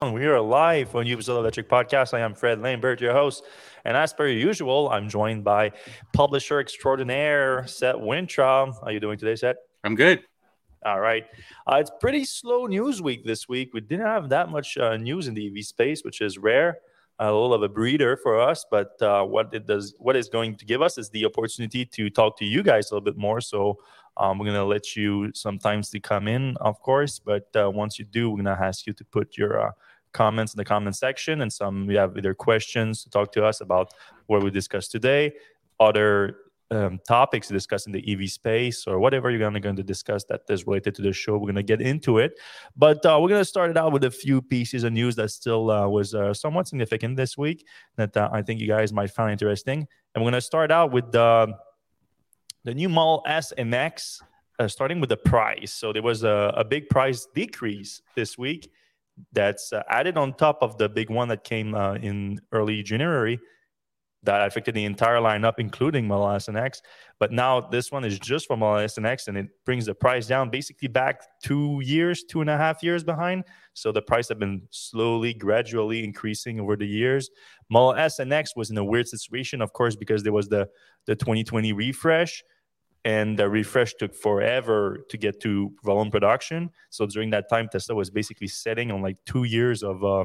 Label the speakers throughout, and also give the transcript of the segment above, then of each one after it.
Speaker 1: We are live on Brazil Electrek Podcast. I am Fred Lambert, your host. And as per usual, I'm joined by publisher extraordinaire, Seth Weintraub. How are you doing today, Seth?
Speaker 2: I'm good.
Speaker 1: All right. Uh, it's pretty slow news week this week. We didn't have that much uh, news in the EV space, which is rare. A little of a breeder for us, but uh, what it does, what it's going to give us is the opportunity to talk to you guys a little bit more. So um, we're gonna let you sometimes to come in, of course, but uh, once you do, we're gonna ask you to put your uh, comments in the comment section and some we have either questions to talk to us about what we discussed today other um, topics to discuss in the ev space or whatever you're gonna, going to discuss that is related to the show we're going to get into it. But uh, we're going to start it out with a few pieces of news that still uh, was uh, somewhat significant this week that uh, i think you guys might find interesting. And we're going to start out with the the new model s and x uh, starting with the price. So there was a, a big price decrease this week that's uh, added on top of the big one that came uh, in early January that affected the entire lineup, including Model X. But now this one is just for Model X, and it brings the price down basically back two years, two and a half years behind. So the price have been slowly, gradually increasing over the years. Model S and X was in a weird situation, of course, because there was the the 2020 refresh and the refresh took forever to get to volume production. So during that time, Tesla was basically setting on like two years of uh,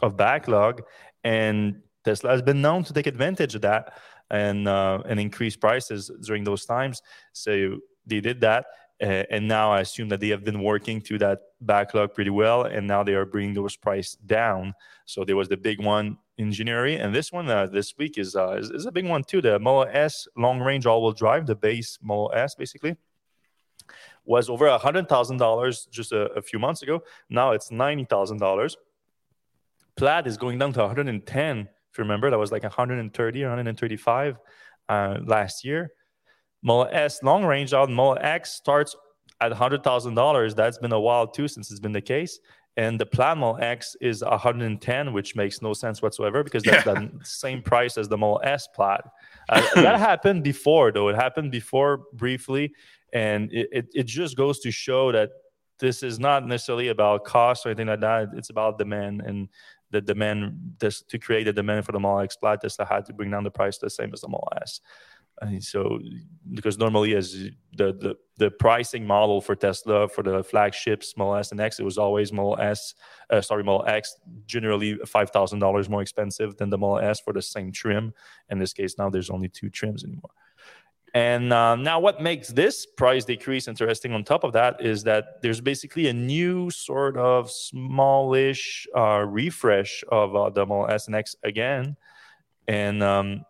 Speaker 1: of backlog, and Tesla has been known to take advantage of that and uh, and increase prices during those times. So they did that, uh, and now I assume that they have been working through that backlog pretty well, and now they are bringing those price down. So there was the big one in January, and this one uh, this week is, uh, is, is a big one too. The Model S long range all wheel drive, the base Model S basically was over a hundred thousand dollars just a, a, few months ago. Now it's ninety thousand dollars. Plaid is going down to 110. If you remember, that was like 130 or 135 uh, last year. Model S long range out, Model X starts at $100,000. That's been a while too since it's been the case. And the Plaid Model X is 110, which makes no sense whatsoever because that's yeah. the same price as the Model S Plaid. Uh, that happened before, though. It happened before briefly. And it, it, it just goes to show that this is not necessarily about cost or anything like that. It's about demand and the demand this, to create a demand for the Model X Plaid. Tesla had to bring down the price the same as the Model S. And so, because normally, as the, the the pricing model for Tesla for the flagships Model S and X, it was always Model S, uh, sorry, Model X, generally five thousand dollars more expensive than the Model S for the same trim. In this case, now there's only two trims anymore. And uh, now, what makes this price decrease interesting on top of that is that there's basically a new sort of smallish uh, refresh of uh, the Model S and X again. And um,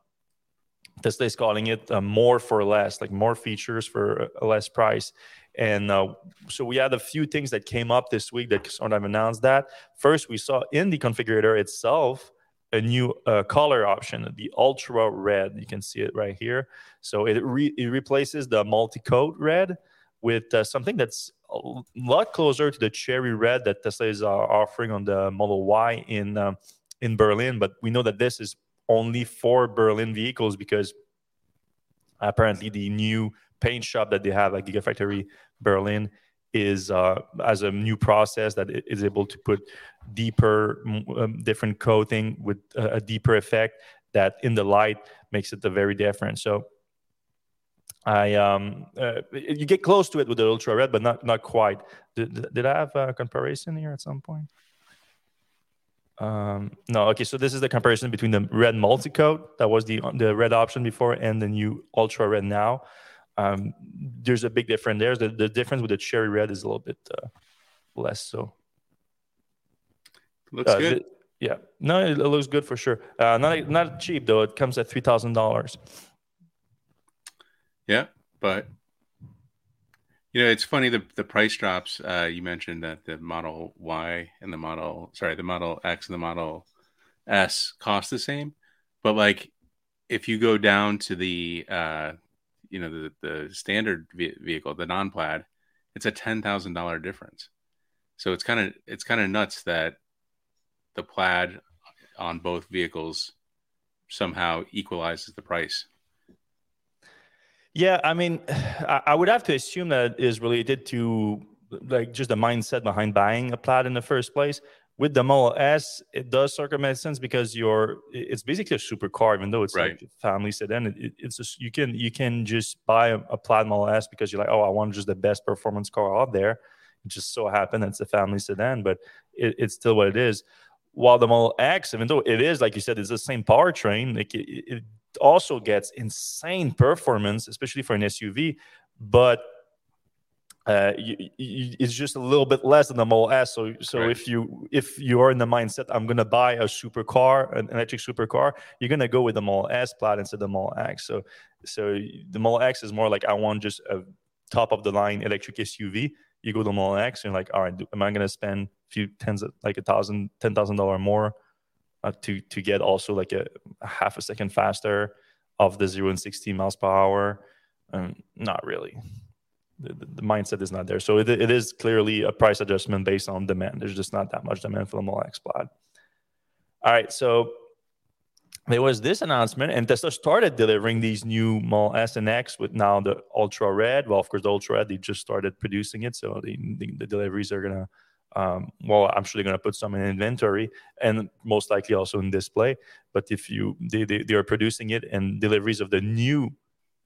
Speaker 1: Tesla is calling it uh, more for less, like more features for a less price. And uh, so we had a few things that came up this week that sort of announced that. First, we saw in the configurator itself a new uh, color option, the ultra red. You can see it right here. So it, re- it replaces the multi-coat red with uh, something that's a lot closer to the cherry red that Tesla is uh, offering on the Model Y in uh, in Berlin. But we know that this is only for Berlin vehicles because apparently the new paint shop that they have at Gigafactory Berlin is uh, as a new process that is able to put deeper, um, different coating with a, deeper effect that in the light makes it a very different. So I um, uh, you get close to it with the ultra red, but not not quite. Did, did I have a comparison here at some point? Um, no, okay. So this is the comparison between the red multi-coat that was the the red option before and the new ultra red now. Um, there's a big difference there. The, the difference with the cherry red is a little bit uh, less so.
Speaker 2: Looks uh, good. The,
Speaker 1: yeah, no, it, it, looks good for sure. Uh, not not cheap though. It comes at three thousand dollars.
Speaker 2: Yeah, but you know, it's funny the the price drops. Uh, you mentioned that the Model Y and the Model, sorry, the Model X and the Model S cost the same, but like if you go down to the uh, you know the the standard vehicle, the non-plaid, it's a ten thousand dollar difference. So it's kind of it's kind of nuts that the plaid on both vehicles somehow equalizes the price.
Speaker 1: Yeah, I mean, I would have to assume that is related to like just the mindset behind buying a plaid in the first place. with the Model S, it does sort of make sense because you're it's basically a supercar, even though it's
Speaker 2: Right.
Speaker 1: like a family sedan. It, it- it's just you can you can just buy a, a Plaid Model S because you're like, oh, I want just the best performance car out there. It just so happened it's a family sedan, but it, it's still what it is. While the Model X, even though it is like you said, it's the same powertrain, like it, it also gets insane performance, especially for an SUV, but uh, you, you, it's just a little bit less than the Model S. So, so
Speaker 2: Right.
Speaker 1: if you if you're in the mindset, I'm gonna buy a supercar, an electric supercar, you're gonna go with the Model S Plaid instead of the Model X. So, so the Model X is more like I want just a top of the line electric SUV. You go to Model X, you're like, all right, do- am I gonna spend a few tens of like a thousand, ten thousand dollar more uh, to to get also like a, a half a second faster of the zero and sixty miles per hour? Um, not really the, the- mindset is not there. So it, it is clearly a price adjustment based on demand. There's just not that much demand for the Model X Plaid. All right, so there was this announcement, and Tesla started delivering these new Model S and X with now the Ultra Red. Well, of course, the Ultra Red they just started producing it, so the the, the deliveries are gonna. Um, well, I'm sure they're gonna put some in inventory and most likely also in display. But if you they, they, they are producing it, and deliveries of the new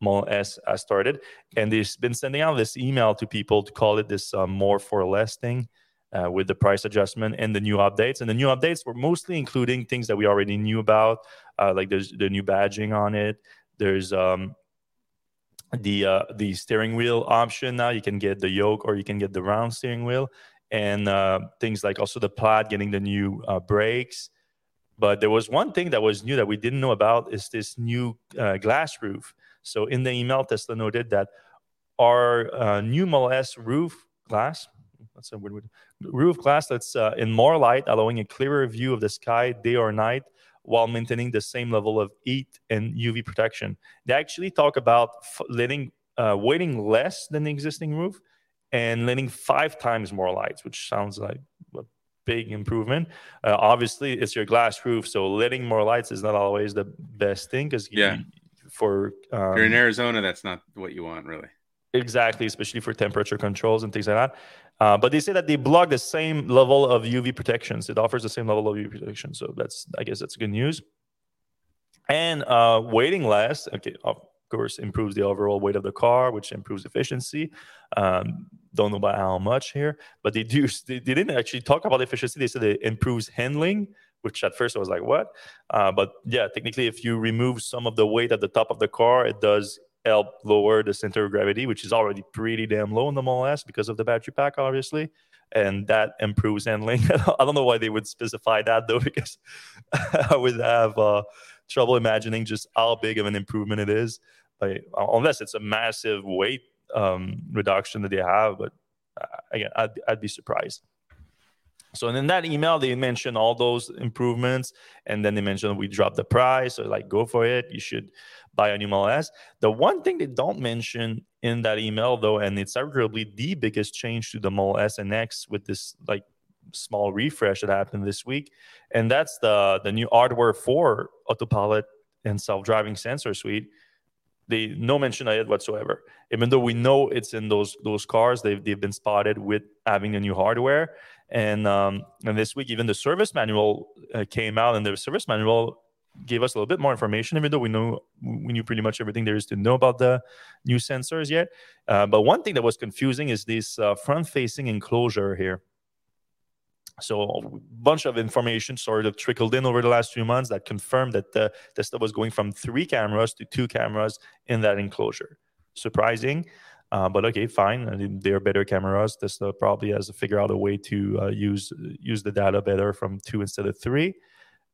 Speaker 1: Model S started, and they've been sending out this email to people to call it this uh, more for less thing uh, with the price adjustment and the new updates. And the new updates were mostly including things that we already knew about, uh, like there's the new badging on it. There's um, the uh, the steering wheel option now. You can get the yoke or you can get the round steering wheel, and uh, things like also the plaid getting the new uh, brakes. But there was one thing that was new that we didn't know about is this new uh, glass roof. So in the email, Tesla noted that our new Model S roof glass, that's a weird word, roof glass that's uh, in more light, allowing a clearer view of the sky day or night while maintaining the same level of heat and UV protection. They actually talk about f- letting uh, weighting less than the existing roof and letting five times more lights, which sounds like a big improvement. Uh, obviously, it's your glass roof, so letting more lights is not always the best thing because
Speaker 2: Yeah.
Speaker 1: for um,
Speaker 2: If you're in Arizona, that's not what you want, really.
Speaker 1: Exactly, especially for temperature controls and things like that. Uh, but they say that they block the same level of UV protections. It offers the same level of UV protection. So that's, I guess, that's good news. And uh, waiting less, okay, of course, improves the overall weight of the car, which improves efficiency. Um, don't know about how much here, but they do. They, they didn't actually talk about efficiency. They said it improves handling, which at first I was like, what? Uh, but yeah, technically, if you remove some of the weight at the top of the car, it does help lower the center of gravity, which is already pretty damn low in the Model S because of the battery pack, obviously. And that improves handling. I don't know why they would specify that though, because I would have uh, trouble imagining just how big of an improvement it is. But unless it's a massive weight um, reduction that they have, but uh, again, I'd, I'd be surprised. So in that email, they mentioned all those improvements, and then they mentioned we dropped the price. So like, go for it. You should buy a new Model S. The one thing they don't mention in that email, though, and it's arguably the biggest change to the Model S and X with this like small refresh that happened this week, and that's the the new hardware for autopilot and self-driving sensor suite. They no mention of it whatsoever. Even though we know it's in those those cars, they've they've been spotted with having the new hardware. And um, and this week, even the service manual uh, came out, and the service manual gave us a little bit more information. Even though we know we knew pretty much everything there is to know about the new sensors yet, uh, but one thing that was confusing is this uh, front-facing enclosure here. So a bunch of information sort of trickled in over the last few months that confirmed that the Tesla was going from three cameras to two cameras in that enclosure. Surprising, uh, but okay, fine. They're better cameras. Tesla probably has to figure out a way to uh, use use the data better from two instead of three.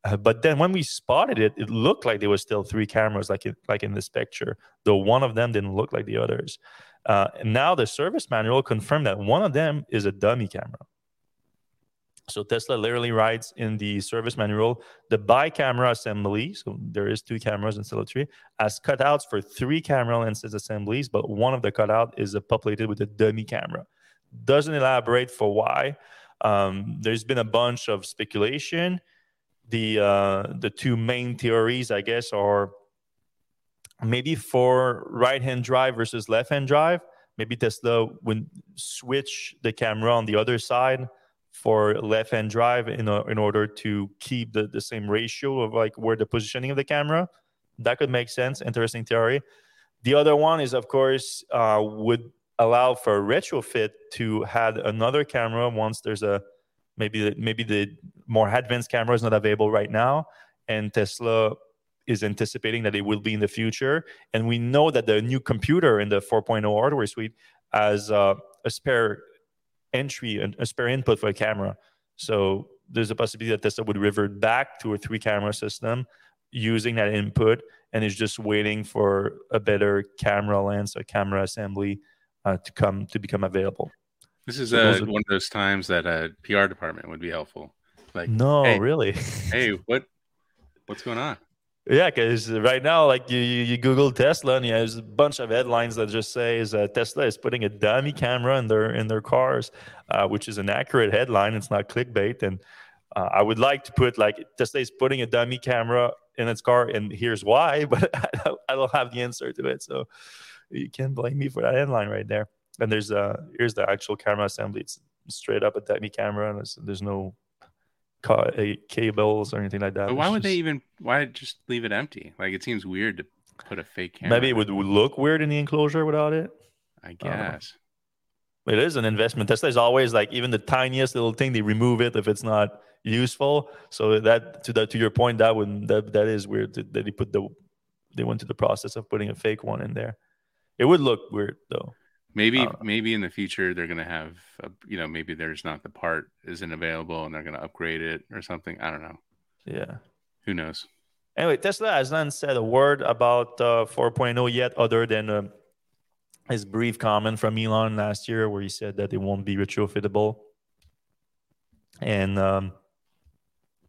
Speaker 1: Uh, but then when we spotted it, it looked like there was still three cameras, like it, like in this picture. Though one of them didn't look like the others. Uh, now the service manual confirmed that one of them is a dummy camera. So Tesla literally writes in the service manual the bi-camera assembly. So there is two cameras instead of three, as cutouts for three camera lenses assemblies, but one of the cutout is populated with a dummy camera. Doesn't elaborate for why. Um, there's been a bunch of speculation. The uh, the two main theories, I guess, are maybe for right-hand drive versus left-hand drive. Maybe Tesla would switch the camera on the other side for left-hand drive in, a, in order to keep the, the same ratio of like where the positioning of the camera. That could make sense. Interesting theory. The other one is, of course, uh, would allow for retrofit to add another camera once there's a maybe maybe the more advanced camera is not available right now, and Tesla is anticipating that it will be in the future. And we know that the new computer in the 4.0 hardware suite has uh, a spare entry and a spare input for a camera. So there's a possibility that Tesla would revert back to a three camera system using that input and is just waiting for a better camera lens or camera assembly uh, to come to become available.
Speaker 2: This is so uh, are... one of those times that a PR department would be helpful.
Speaker 1: Like, no, hey, really.
Speaker 2: hey, what what's going on?
Speaker 1: Yeah, because right now, like you, you, Google Tesla, and there's a bunch of headlines that just says uh, Tesla is putting a dummy camera in their in their cars, uh, which is an accurate headline. It's not clickbait, and uh, I would like to put like Tesla is putting a dummy camera in its car, and here's why, but I don't, have the answer to it, so you can't blame me for that headline right there. And there's uh here's the actual camera assembly. It's straight up a dummy camera, and there's, there's no eh, cables or anything like that.
Speaker 2: But why would just... they even? Why just leave it empty? Like it seems weird to put a fake camera.
Speaker 1: Maybe it would look weird in the enclosure without it.
Speaker 2: I guess.
Speaker 1: it is an investment. Tesla is always like even the tiniest little thing they remove it if it's not useful. So that to that to your point, that would that that is weird that they put the they went to the process of putting a fake one in there. It would look weird though.
Speaker 2: Maybe uh, maybe in the future they're gonna have a, you know maybe there's not the part isn't available and they're gonna upgrade it or something. I don't know.
Speaker 1: Yeah.
Speaker 2: Who knows?
Speaker 1: Anyway, Tesla has not said a word about uh, 4.0 yet, other than uh, his brief comment from Elon last year, where he said that it won't be retrofittable, and um,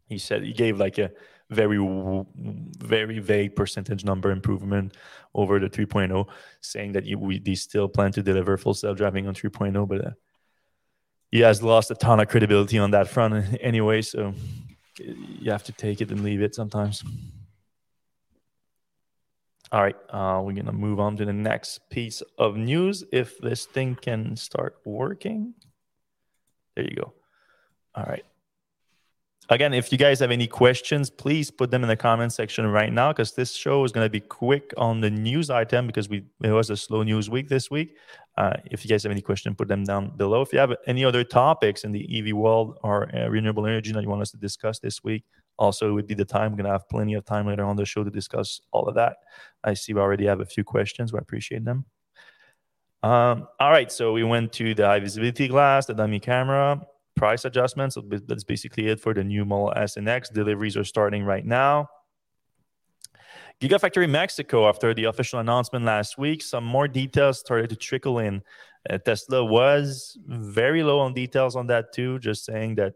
Speaker 1: he said he gave like a very very vague percentage number improvement over the 3.0 saying that you, we they still plan to deliver full self-driving on 3.0 but uh, he has lost a ton of credibility on that front anyway so you have to take it and leave it sometimes. All right uh, we're gonna move on to the next piece of news if this thing can start working. There you go. All right again, if you guys have any questions, please put them in the comment section right now because this show is going to be quick on the news item because we it was a slow news week this week. Uh, if you guys have any questions, put them down below. If you have any other topics in the EV world or uh, renewable energy that you want us to discuss this week, also it would be the time. We're going to have plenty of time later on the show to discuss all of that. I see we already have a few questions. We appreciate them. Um, all right, so we went to the high visibility glass, the dummy camera, price adjustments. That's basically it for the new Model S and X. Deliveries are starting right now. Gigafactory Mexico, after the official announcement last week, some more details started to trickle in. Uh, Tesla was very low on details on that too, just saying that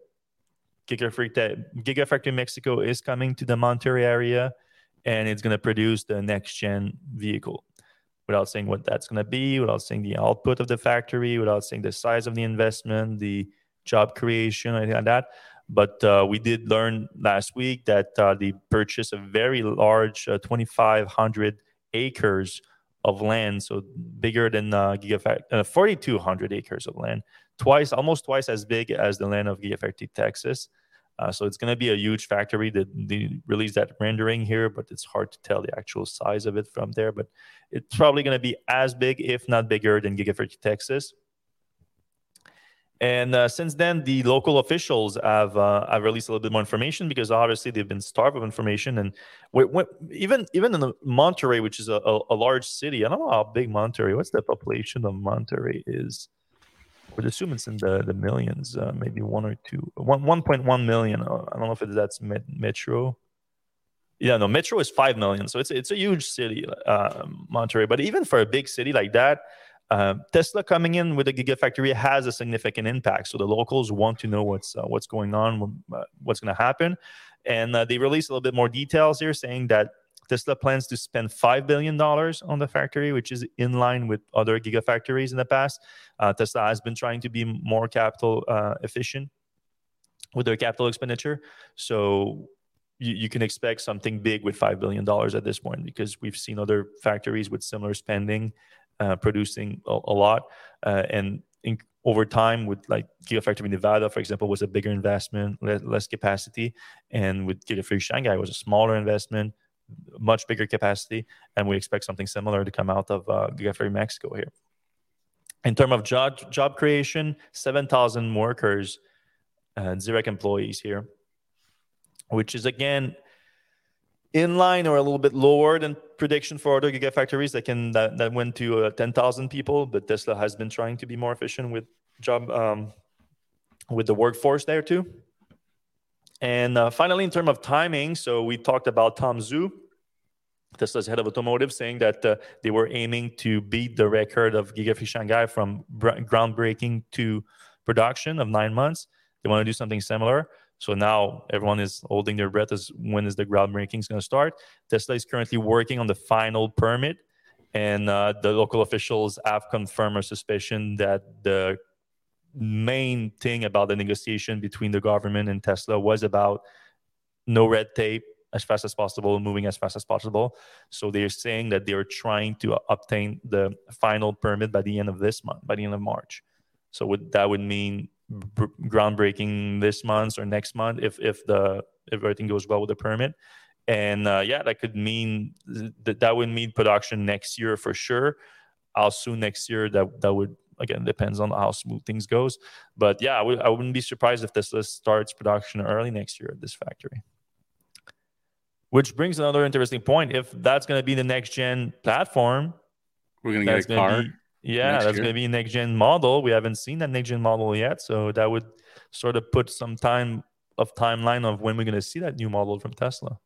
Speaker 1: Gigafactory, Mexico is coming to the Monterrey area and it's going to produce the next gen vehicle without saying what that's going to be, without saying the output of the factory, without saying the size of the investment, the job creation, anything like that. But uh, we did learn last week that uh, they purchased a very large uh, 2,500 acres of land, so bigger than uh, Gigafactory, uh, 4,200 acres of land, twice, almost twice as big as the land of Gigafactory Texas. Uh, so it's going to be a huge factory. That they released that rendering here, but it's hard to tell the actual size of it from there. But it's probably going to be as big, if not bigger, than Gigafactory Texas. And uh, since then, the local officials have uh, have released a little bit more information because obviously they've been starved of information. And even even in Monterrey, which is a, a, a, large city, I don't know how big Monterrey. What's the population of Monterrey is? I would assume it's in the the millions, uh, maybe one or two, one one point one million. Uh, I don't know if it, that's met, metro. Yeah, no, metro is five million, so it's it's a huge city, uh, Monterrey. But even for a big city like that, uh, Tesla coming in with a gigafactory has a significant impact. So the locals want to know what's uh, what's going on, uh, what's going to happen, and uh, they released a little bit more details here, saying that Tesla plans to spend five billion dollars on the factory, which is in line with other gigafactories in the past. Uh, Tesla has been trying to be more capital uh, efficient with their capital expenditure, so you, you, can expect something big with five billion dollars at this point because we've seen other factories with similar spending uh, producing a, a lot. Uh, and in, over time with like Gigafactory Nevada, for example, was a bigger investment, less, less capacity, and with Gigafactory Shanghai was a smaller investment, much bigger capacity, and we expect something similar to come out of uh, Gigafactory Mexico here. In terms of job job creation, seven thousand workers, and direct employees here, which is again in line or a little bit lower than prediction for other gigafactories that can that, that went to uh, 10,000 people but Tesla has been trying to be more efficient with job um, with the workforce there too. And uh, finally in terms of timing so we talked about Tom Zhu Tesla's head of automotive saying that uh, they were aiming to beat the record of Gigafactory Shanghai from groundbreaking to production of nine months. They want to do something similar so now everyone is holding their breath as when is the groundbreaking is going to start. Tesla is currently working on the final permit, and uh, the local officials have confirmed a suspicion that the main thing about the negotiation between the government and Tesla was about no red tape as fast as possible, moving as fast as possible. So they're saying that they're trying to obtain the final permit by the end of this month, by the end of March. So would, that would mean groundbreaking this month or next month if if the if everything goes well with the permit. And uh, yeah that could mean that that would mean production next year for sure. How soon next year that that would again depends on how smooth things goes. But yeah I w- I wouldn't be surprised if tesla starts production early next year at this factory. Which brings another interesting point. If that's going to be the next gen platform
Speaker 2: we're going to get a car? be,
Speaker 1: yeah, that's going to be a next gen model. We haven't seen that next gen model yet, so that would sort of put some time of timeline of when we're going to see that new model from Tesla.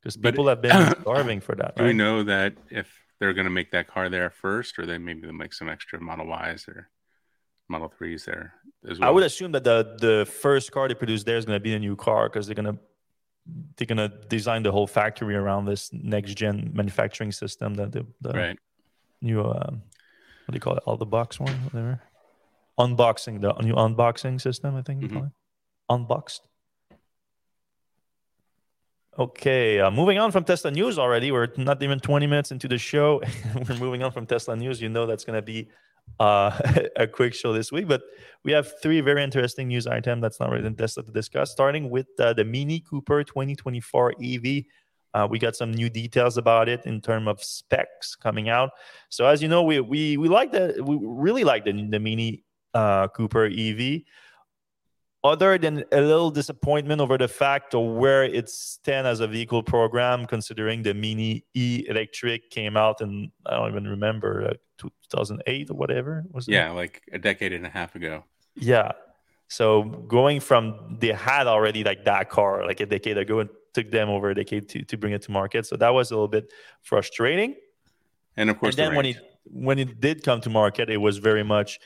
Speaker 1: Because people have been starving for that.
Speaker 2: Do right? we know that if they're going to make that car there first, or they maybe they'll make some extra Model Ys or Model Threes there as well?
Speaker 1: I would assume that the the first car they produce there is going to be a new car because they're going to they're to design the whole factory around this next gen manufacturing system that the, the
Speaker 2: right
Speaker 1: new uh, what do you call it? All the box one, whatever. Unboxing the new unboxing system, I think you mm-hmm. call it. Unboxed. Okay, uh, moving on from Tesla news already. We're not even 20 minutes into the show. We're moving on from Tesla news. You know that's going to be uh, a quick show this week, but we have three very interesting news items that's not really in Tesla to discuss. Starting with uh, the Mini Cooper 2024 EV. Uh, we got some new details about it in terms of specs coming out. So as you know, we we we like the we really like the the Mini uh, Cooper EV. Other than a little disappointment over the fact of where it's stand as a vehicle program, considering the Mini E Electric came out in I don't even remember uh, 2008 or whatever
Speaker 2: was it? Yeah, like a decade and a half ago.
Speaker 1: Yeah. So going from they had already like that car like a decade ago and took them over a decade to, to bring it to market. So that was a little bit frustrating.
Speaker 2: And of course,
Speaker 1: and then the when it when it did come to market, it was very much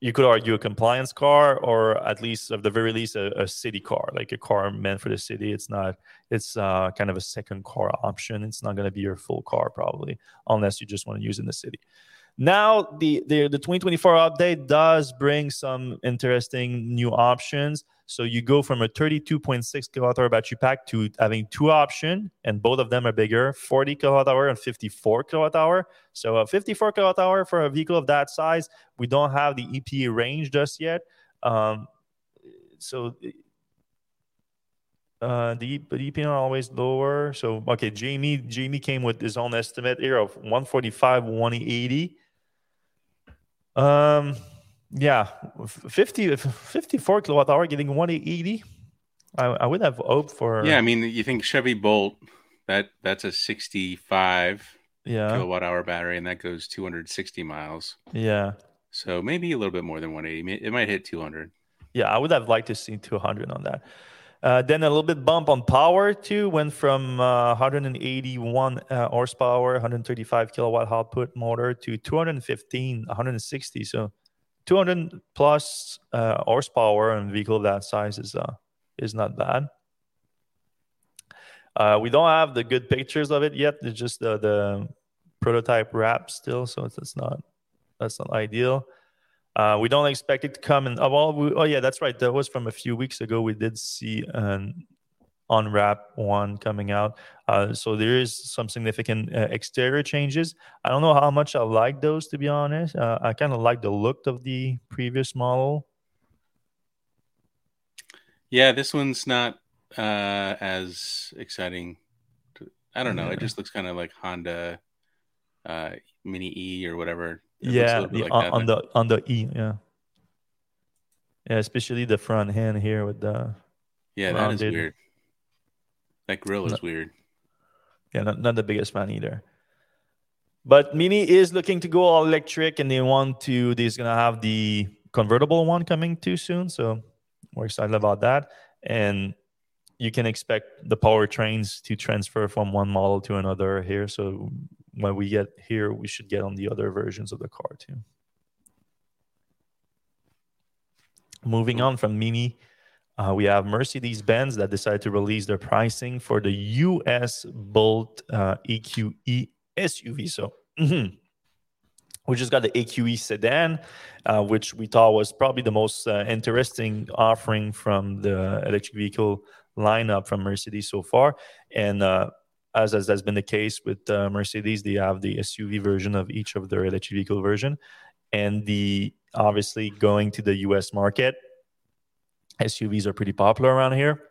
Speaker 1: you could argue a compliance car or at least at the very least a, a city car like a car meant for the city it's not it's uh, kind of a second car option it's not going to be your full car probably unless you just want to use in the city now the, the the 2024 update does bring some interesting new options so you go from a 32.6 kilowatt hour battery pack to having two options, and both of them are bigger 40 kilowatt hour and 54 kilowatt hour. So a 54 kilowatt hour for a vehicle of that size, we don't have the EPA range just yet. Um, so uh, the, EPA are always lower. So okay, Jamie Jamie came with his own estimate here of 145, 180. Um, yeah, 50, 54 kilowatt hour getting 180. I, I would have hoped for.
Speaker 2: Yeah, I mean, you think Chevy Bolt that that's a 65
Speaker 1: yeah.
Speaker 2: kilowatt hour battery, and that goes 260 miles.
Speaker 1: Yeah.
Speaker 2: So maybe a little bit more than 180. It might hit 200.
Speaker 1: Yeah, I would have liked to see 200 on that. Uh, then a little bit bump on power too. Went from uh, 181 uh, horsepower, 135 kilowatt output motor to 215, 160. So 200 plus horsepower and vehicle that size is is not bad. Uh, we don't have the good pictures of it yet. It's just the, the prototype wrap still, so it's, it's not that's not ideal. Uh, we don't expect it to come in. Oh, well, we, oh yeah, that's right. That was from a few weeks ago. We did see an unwrap one coming out. Uh, so there is some significant uh, exterior changes. I don't know how much I like those to be honest. Uh, I kind of like the look of the previous model.
Speaker 2: Yeah, this one's not uh, as exciting. To, I don't know. Yeah. It just looks kind of like Honda uh, Mini E or whatever.
Speaker 1: It yeah, the, like on, on the on the E. Yeah. Yeah, especially the front hand here with the.
Speaker 2: Yeah, that is weird. That grill is weird.
Speaker 1: Yeah, not, not the biggest fan either. But Mini is looking to go all electric, and they want to. They're gonna have the convertible one coming too soon, so we're excited about that. And you can expect the powertrains to transfer from one model to another here. So when we get here, we should get on the other versions of the car too. Moving on from Mini, uh, we have Mercedes Benz that decided to release their pricing for the US Bolt uh, EQE SUV. So, mm-hmm. we just got the EQE sedan, uh, which we thought was probably the most uh, interesting offering from the electric vehicle lineup from Mercedes so far. And uh, as, as has been the case with uh, Mercedes, they have the SUV version of each of their electric vehicle version, and the obviously going to the US market. SUVs are pretty popular around here.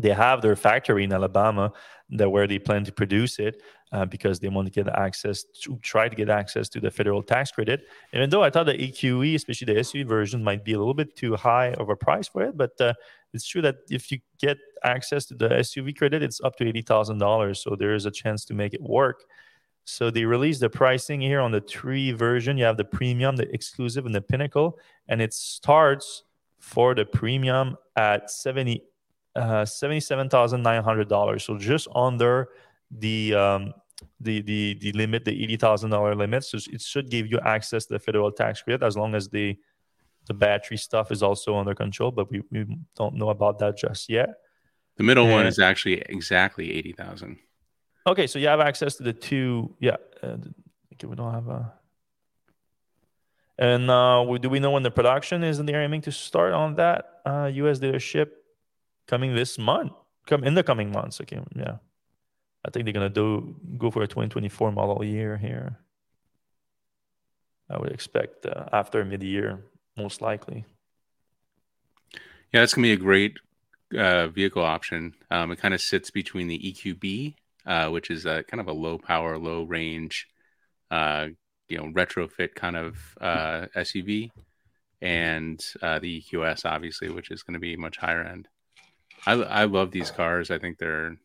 Speaker 1: They have their factory in Alabama that where they plan to produce it uh, because they want to get access to try to get access to the federal tax credit. Even though I thought the EQE, especially the SUV version, might be a little bit too high of a price for it, but uh, it's true that if you get access to the SUV credit, it's up to eighty thousand dollars. So there is a chance to make it work. So they released the pricing here on the three version. You have the premium, the exclusive, and the pinnacle, and it starts for the premium at seventy uh, seventy-seven thousand nine hundred dollars. So just under the um, the the the limit, the eighty thousand dollar limit. So it should give you access to the federal tax credit as long as the the battery stuff is also under control. But we, we don't know about that just yet.
Speaker 2: The middle and, one is actually exactly eighty thousand.
Speaker 1: Okay, so you have access to the two. Yeah, uh, okay, we don't have a. And uh, do we know when the production is in the aiming to start on that uh, U.S. dealership coming this month? Come in the coming months. Okay, yeah. I think they're gonna do go for a 2024 model year here. I would expect uh, after mid-year, most likely.
Speaker 2: Yeah, that's gonna be a great uh, vehicle option. Um, it kind of sits between the EQB, uh, which is a kind of a low power, low range, uh, you know, retrofit kind of uh, SUV, and uh, the EQS, obviously, which is going to be much higher end. I, I love these cars. I think they're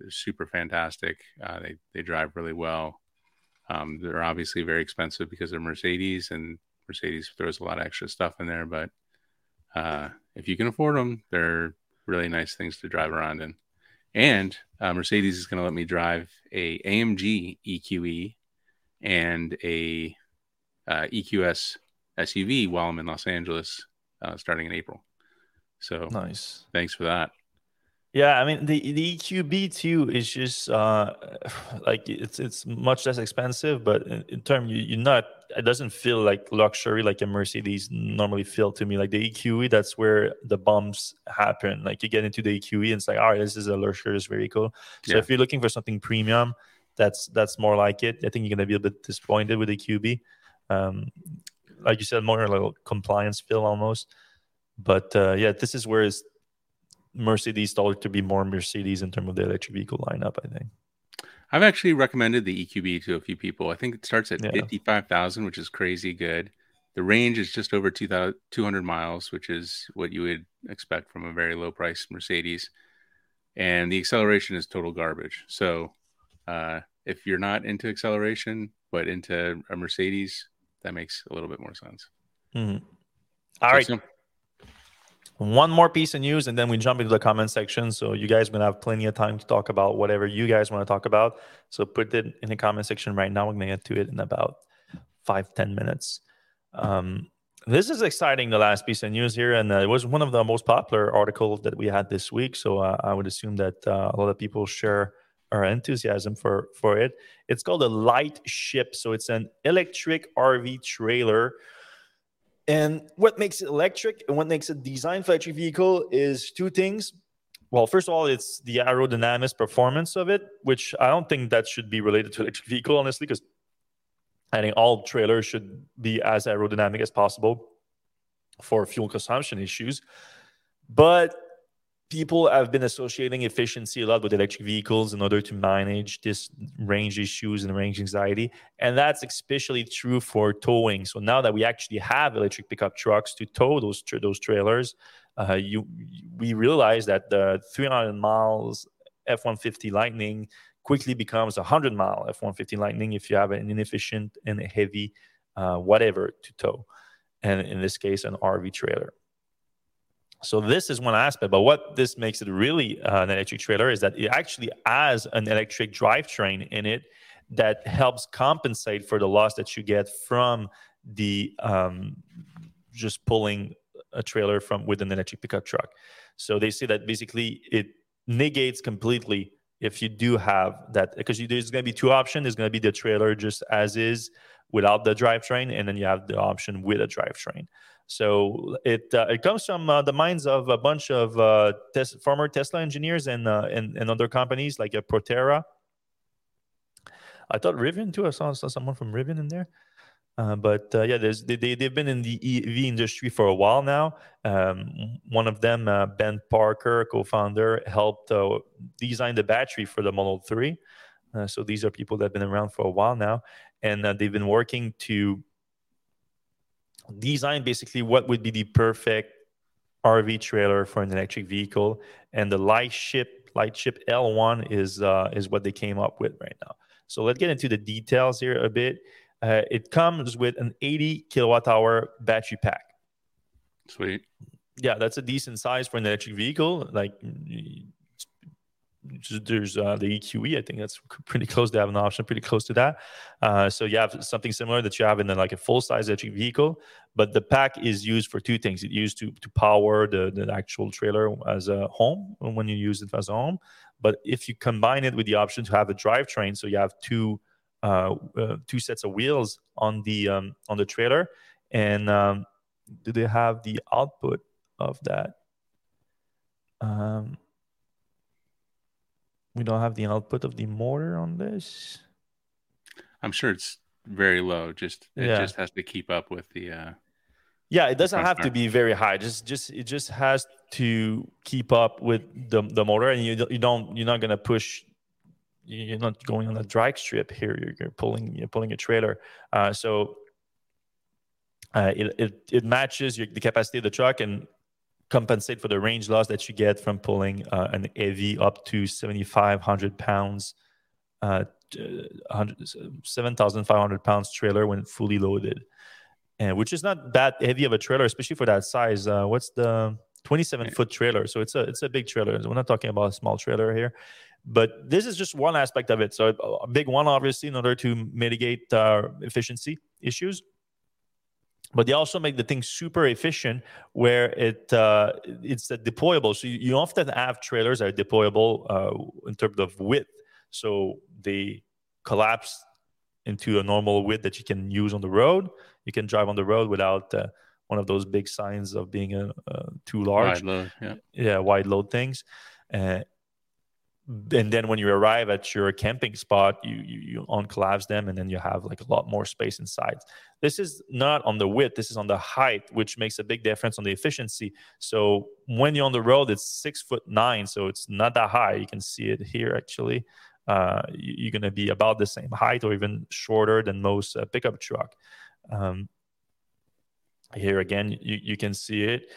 Speaker 2: they're super fantastic. Uh, they they drive really well. Um, they're obviously very expensive because they're Mercedes, and Mercedes throws a lot of extra stuff in there. But uh, if you can afford them, they're really nice things to drive around in. And uh, Mercedes is going to let me drive a AMG EQE and a uh, EQS SUV while I'm in Los Angeles, uh, starting in April. So
Speaker 1: nice.
Speaker 2: Thanks for that.
Speaker 1: Yeah, I mean the the EQB too is just uh like it's it's much less expensive, but in, in term you, you're not it doesn't feel like luxury like a Mercedes normally feel to me. Like the EQE, that's where the bumps happen. Like you get into the EQE and it's like, all right, this is a luxurious vehicle. So yeah. if you're looking for something premium, that's that's more like it. I think you're gonna be a bit disappointed with the EQB. Um, like you said, more like compliance feel almost. But uh, yeah, this is where it's Mercedes started to be more Mercedes in terms of the electric vehicle lineup. I think.
Speaker 2: I've actually recommended the EQB to a few people. I think it starts at yeah. 55,000, which is crazy good. The range is just over 200 miles, which is what you would expect from a very low price Mercedes. And the acceleration is total garbage. So, uh, if you're not into acceleration, but into a Mercedes, that makes a little bit more sense.
Speaker 1: Mm-hmm. All so right. Some- one more piece of news and then we jump into the comment section. So you guys to have plenty of time to talk about whatever you guys want to talk about. So put it in the comment section right now. We're to get to it in about five ten minutes. Um, this is exciting the last piece of news here. And uh, it was one of the most popular articles that we had this week. So uh, i would assume that uh, a lot of people share our enthusiasm for for it. It's called a Lightship. so it's an electric rv trailer and what makes it electric and what makes it designed for electric vehicle is two things. well, first of all, it's the aerodynamics performance of it, which I don't think that should be related to electric vehicle, honestly, because I think all trailers should be as aerodynamic as possible for fuel consumption issues. But people have been associating efficiency a lot with electric vehicles in order to manage this range issues and range anxiety. And that's especially true for towing. So now that we actually have electric pickup trucks to tow those tra- those trailers uh, you we realize that the 300 miles f-150 lightning quickly becomes a 100 mile f-150 lightning if you have an inefficient and heavy uh, whatever to tow. And in this case an rv trailer so this is one aspect, but what this makes it really uh, an electric trailer is that it actually has an electric drivetrain in it that helps compensate for the loss that you get from the um, just pulling a trailer from with an electric pickup truck. So they say that basically it negates completely if you do have that because there's going to be two options. There's going to be the trailer just as is without the drivetrain, and then you have the option with a drivetrain. So it uh, it comes from uh, the minds of a bunch of uh, tes- former Tesla engineers and, uh, and, and other companies like uh, Proterra. I thought Rivian too. I saw, saw someone from Rivian in there. Uh, but uh, yeah, they, they, they've been in the EV industry for a while now. Um, one of them, uh, Ben Parker, co founder, helped uh, design the battery for the Model 3. Uh, so these are people that have been around for a while now. And they've been working to design basically what would be the perfect RV trailer for an electric vehicle, and the Lightship Lightship L1 is uh, is what they came up with right now. So let's get into the details here a bit. Uh, it comes with an 80 kilowatt hour battery pack.
Speaker 2: Sweet.
Speaker 1: Yeah, that's a decent size for an electric vehicle. Like there's uh, the EQE. I think that's pretty close to have an option, pretty close to that. Uh, so you have something similar that you have in the, like a full size electric vehicle, but the pack is used for two things. It used to to power the, the actual trailer as a home when you use it as a home. But if you combine it with the option to have a drivetrain, so you have two uh, uh two sets of wheels on the um, on the trailer, and um, do they have the output of that? Um, we don't have the output of the motor on this.
Speaker 2: I'm sure it's very low. Just it yeah. just has to keep up with the. Uh,
Speaker 1: yeah, it doesn't have to be very high. Just just it just has to keep up with the the motor, and you you don't you're not gonna push. You're not going on a drag strip here. You're, you're pulling you're pulling a trailer. Uh, so uh, it, it it matches your, the capacity of the truck and compensate for the range loss that you get from pulling uh, an EV up to 7,500 pounds, uh, 7,500 pounds trailer when fully loaded, and which is not that heavy of a trailer, especially for that size. Uh, what's the 27 foot trailer? So it's a it's a big trailer. We're not talking about a small trailer here. But this is just one aspect of it. So a big one, obviously, in order to mitigate uh, efficiency issues but they also make the thing super efficient where it uh, it's deployable. So you, you, often have trailers that are deployable uh, in terms of width. So they collapse into a normal width that you can use on the road. You can drive on the road without uh, one of those big signs of being a, too large.
Speaker 2: wide load, yeah.
Speaker 1: yeah wide load things. Uh, and then when you arrive at your camping spot you, you you uncollapse them and then you have like a lot more space inside. This is not on the width this is on the height which makes a big difference on the efficiency. So when you're on the road it's six foot nine so it's not that high. You can see it here actually. Uh, you're going to be about the same height or even shorter than most uh, pickup truck. Um, here again you, you can see it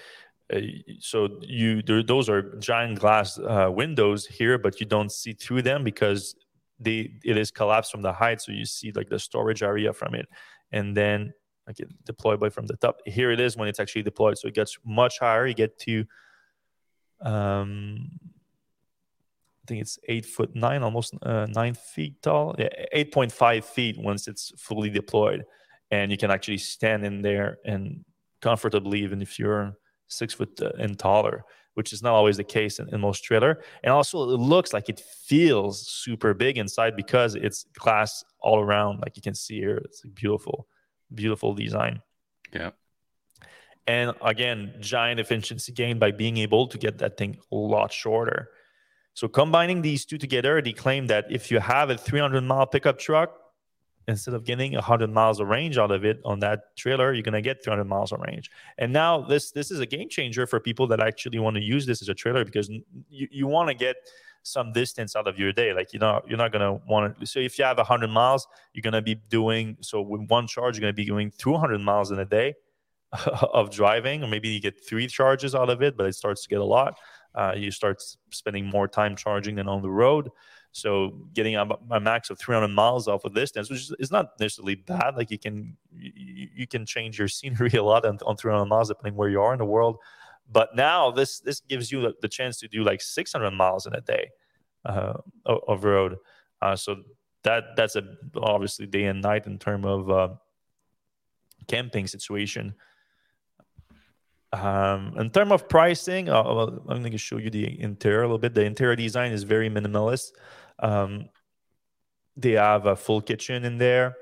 Speaker 1: uh, so you there, those are giant glass uh, windows here, but you don't see through them because they it is collapsed from the height. So you see like the storage area from it, and then like deploy by from the top. Here it is when it's actually deployed. So it gets much higher. You get to um, I think it's eight foot nine, almost uh, nine feet tall. Yeah, eight point five feet once it's fully deployed, and you can actually stand in there and comfortably, even if you're six foot uh, and taller, which is not always the case in, in, most trailer. And also, it looks like it feels super big inside because it's glass all around. Like you can see here, it's a beautiful, beautiful design.
Speaker 2: Yeah.
Speaker 1: and again, giant efficiency gain by being able to get that thing a lot shorter. So combining these two together, they claim that if you have a 300 mile pickup truck, instead of getting 100 miles of range out of it on that trailer, you're going to get 300 miles of range. And now this this is a game changer for people that actually want to use this as a trailer because you, you want to get some distance out of your day. Like you know, you're not gonna want to. So if you have 100 miles, you're gonna be doing so with one charge. You're gonna be doing 200 miles in a day of driving, or maybe you get three charges out of it, but it starts to get a lot. Uh, you start spending more time charging than on the road. So getting a, max of 300 miles off of distance, which is, not necessarily bad. Like you can you, you, can change your scenery a lot on, on 300 miles depending where you are in the world. But now this this gives you the, chance to do like 600 miles in a day uh, of road. Uh, so that that's a obviously day and night in terms of uh, camping situation. Um, in terms of pricing, uh, I'm going to show you the interior a little bit. The interior design is very minimalist. Um, they have a full kitchen in there.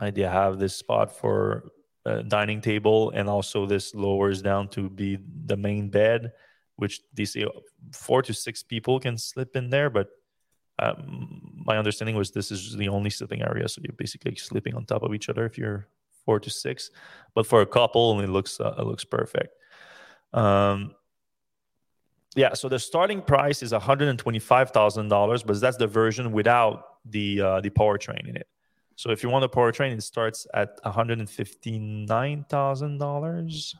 Speaker 1: Uh, they have this spot for a dining table, and also this lowers down to be the main bed, which they say four to six people can sleep in there. But um, my understanding was this is the only sleeping area, so you're basically sleeping on top of each other if you're four to six. But for a couple, it looks uh, it looks perfect. Um, yeah, so the starting price is one hundred and twenty five thousand dollars, but that's the version without the uh, the powertrain in it. So if you want a powertrain, it starts at one hundred and fifty nine thousand dollars.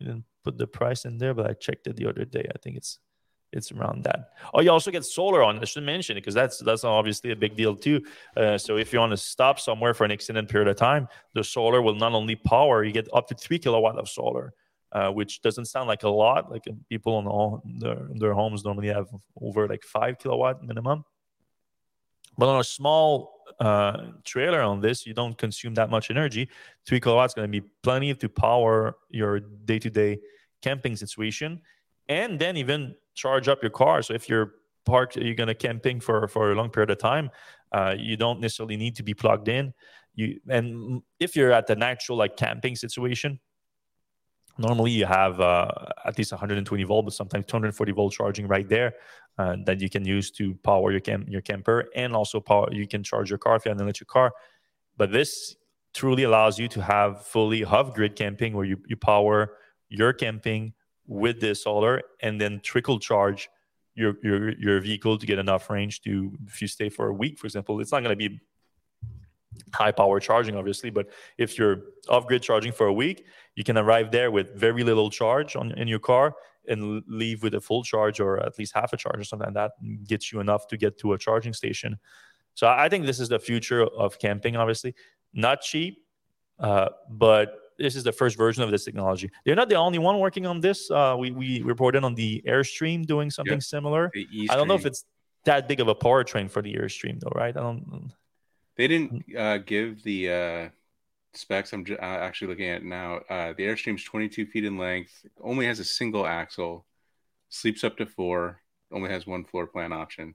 Speaker 1: Didn't put the price in there, but I checked it the other day. I think it's it's around that. Oh, you also get solar on. I should mention it because that's that's obviously a big deal too. Uh, so if you want to stop somewhere for an extended period of time, the solar will not only power, you get up to three kilowatt of solar, uh, which doesn't sound like a lot. Like uh, people in all their, their homes normally have over like five kilowatt minimum. But on a small uh, trailer on this, you don't consume that much energy. Three kilowatts going to be plenty to power your day to day camping situation and then even charge up your car. So if you're parked, you're going to camping for for a long period of time, uh, you don't necessarily need to be plugged in. You and if you're at the natural like camping situation, normally you have uh, at least 120 volt, but sometimes 240 volt charging right there uh, that you can use to power your camp your camper, and also power you can charge your car if you have an electric car. But this truly allows you to have fully off grid camping where you, you power your camping with the solar and then trickle charge your, your your vehicle to get enough range to if you stay for a week for example it's not going to be high power charging obviously but if you're off grid charging for a week you can arrive there with very little charge on in your car and leave with a full charge or at least half a charge or something like that gets you enough to get to a charging station so i think this is the future of camping obviously not cheap uh, but this is the first version of this technology. They're not the only one working on this. Uh, we we reported on the Airstream doing something yep. similar. I don't know if it's that big of a powertrain for the Airstream though, right? I don't.
Speaker 2: They didn't uh, give the uh, specs. I'm uh, actually looking at now. Uh, the Airstream's 22 feet in length. Only has a single axle. Sleeps up to four. Only has one floor plan option.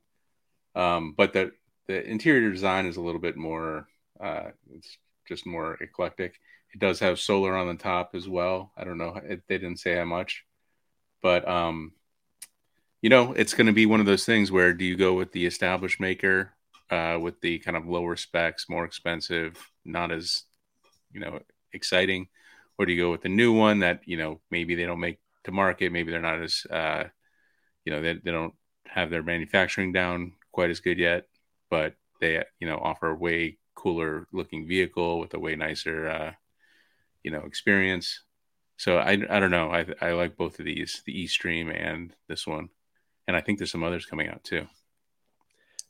Speaker 2: Um, but the the interior design is a little bit more. Uh, it's just more eclectic. It does have solar on the top as well. I don't know. It, they didn't say how much, but um, you know, it's going to be one of those things where do you go with the established maker uh, with the kind of lower specs, more expensive, not as you know exciting, or do you go with the new one that you know maybe they don't make to market, maybe they're not as uh, you know they, they don't have their manufacturing down quite as good yet, but they you know offer a way cooler looking vehicle with a way nicer uh, you know experience. So I I don't know. I I like both of these, the E Stream and this one, and I think there's some others coming out too.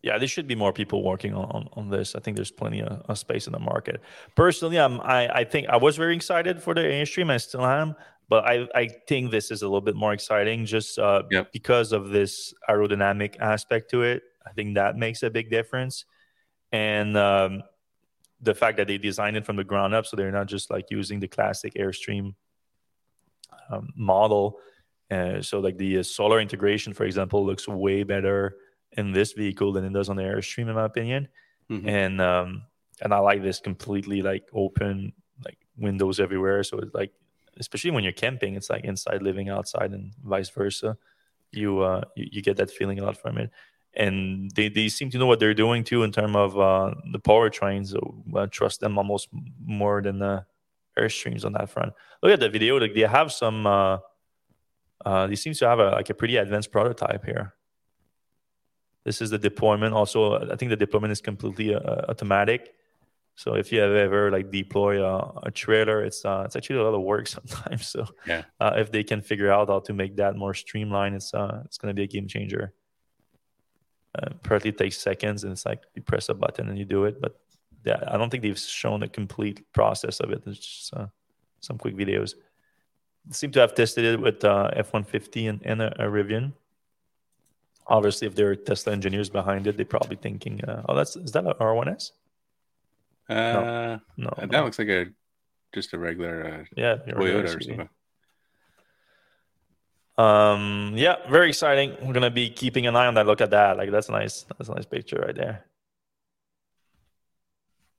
Speaker 1: Yeah, there should be more people working on, on, on this. I think there's plenty of, of, space in the market. Personally, I'm, I I think I was very excited for the Airstream. I still am, but I I think this is a little bit more exciting just uh, yep. because of this aerodynamic aspect to it. I think that makes a big difference, and um, the fact that they designed it from the ground up, so they're not just like using the classic Airstream um, model. Uh, so like the uh, solar integration, for example, looks way better in this vehicle than it does on the Airstream, in my opinion. Mm-hmm. And um, and I like this completely like open like windows everywhere, so it's like especially when you're camping, it's like inside living outside and vice versa. You uh, you, you get that feeling a lot from it and they, they seem to know what they're doing too in terms of uh, the power trains. So I trust them almost more than the airstreams on that front. Look at the video; like they have some. Uh, uh, they seem to have a like a pretty advanced prototype here. This is the deployment. Also, I think the deployment is completely uh, automatic. So if you have ever like deploy a, a trailer, it's uh, it's actually a lot of work sometimes. So
Speaker 2: yeah,
Speaker 1: uh, if they can figure out how to make that more streamlined, it's uh, it's going to be a game changer. Uh, partly takes seconds, and it's like you press a button and you do it. But yeah, I don't think they've shown a complete process of it. It's just uh, some quick videos. They seem to have tested it with uh, F-150 and, and a, a, Rivian. Obviously, if there are Tesla engineers behind it, they're probably thinking, uh, "Oh, that's is that an r1s
Speaker 2: Uh, no, no, that no. looks like a just a regular uh,
Speaker 1: yeah
Speaker 2: Toyota or something.
Speaker 1: Um, yeah, very exciting. We're gonna be keeping an eye on that. Look at that. Like that's nice. That's a nice picture right there.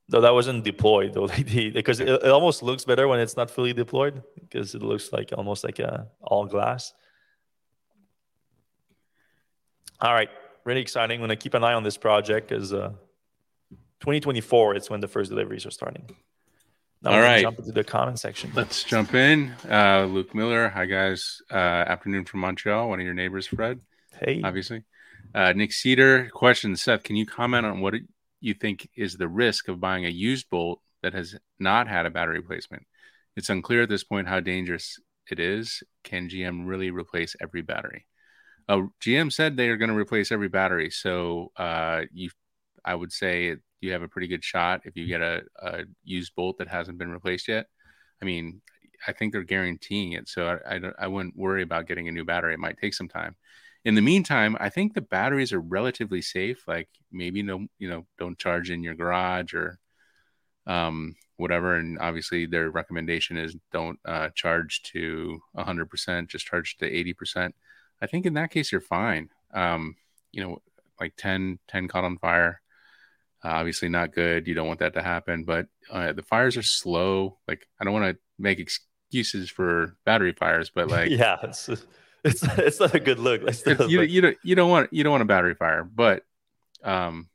Speaker 1: Though that wasn't deployed though, because it, it, almost looks better when it's not fully deployed because it looks like almost like a all glass. All right, really exciting. I'm gonna keep an eye on this project because uh, 2024 it's when the first deliveries are starting.
Speaker 2: Now All right.
Speaker 1: Jump into the comment section.
Speaker 2: Let's jump in. Uh, Luke Miller. Hi, guys. Uh, afternoon from Montreal. One of your neighbors, Fred.
Speaker 1: Hey.
Speaker 2: Obviously. Uh, Nick Cedar. Question Seth, can you comment on what you think is the risk of buying a used bolt that has not had a battery replacement? It's unclear at this point how dangerous it is. Can GM really replace every battery? Uh, GM said they are going to replace every battery. So uh, you, I would say you have a pretty good shot if you get a, a used bolt that hasn't been replaced yet. I mean, I think they're guaranteeing it, so I, I, I wouldn't worry about getting a new battery. It might take some time. In the meantime, I think the batteries are relatively safe. Like maybe no, you know, don't charge in your garage or um, whatever. And obviously, their recommendation is don't uh, charge to 100%, just charge to 80%. I think in that case, you're fine. Um, you know, like 10, 10 caught on fire uh, obviously, not good. You don't want that to happen. But uh, the fires are slow. Like, I don't want to make excuses for battery fires, but like,
Speaker 1: yeah, it's it's it's not a good look.
Speaker 2: you, you don't you don't want you don't want a battery fire, but um,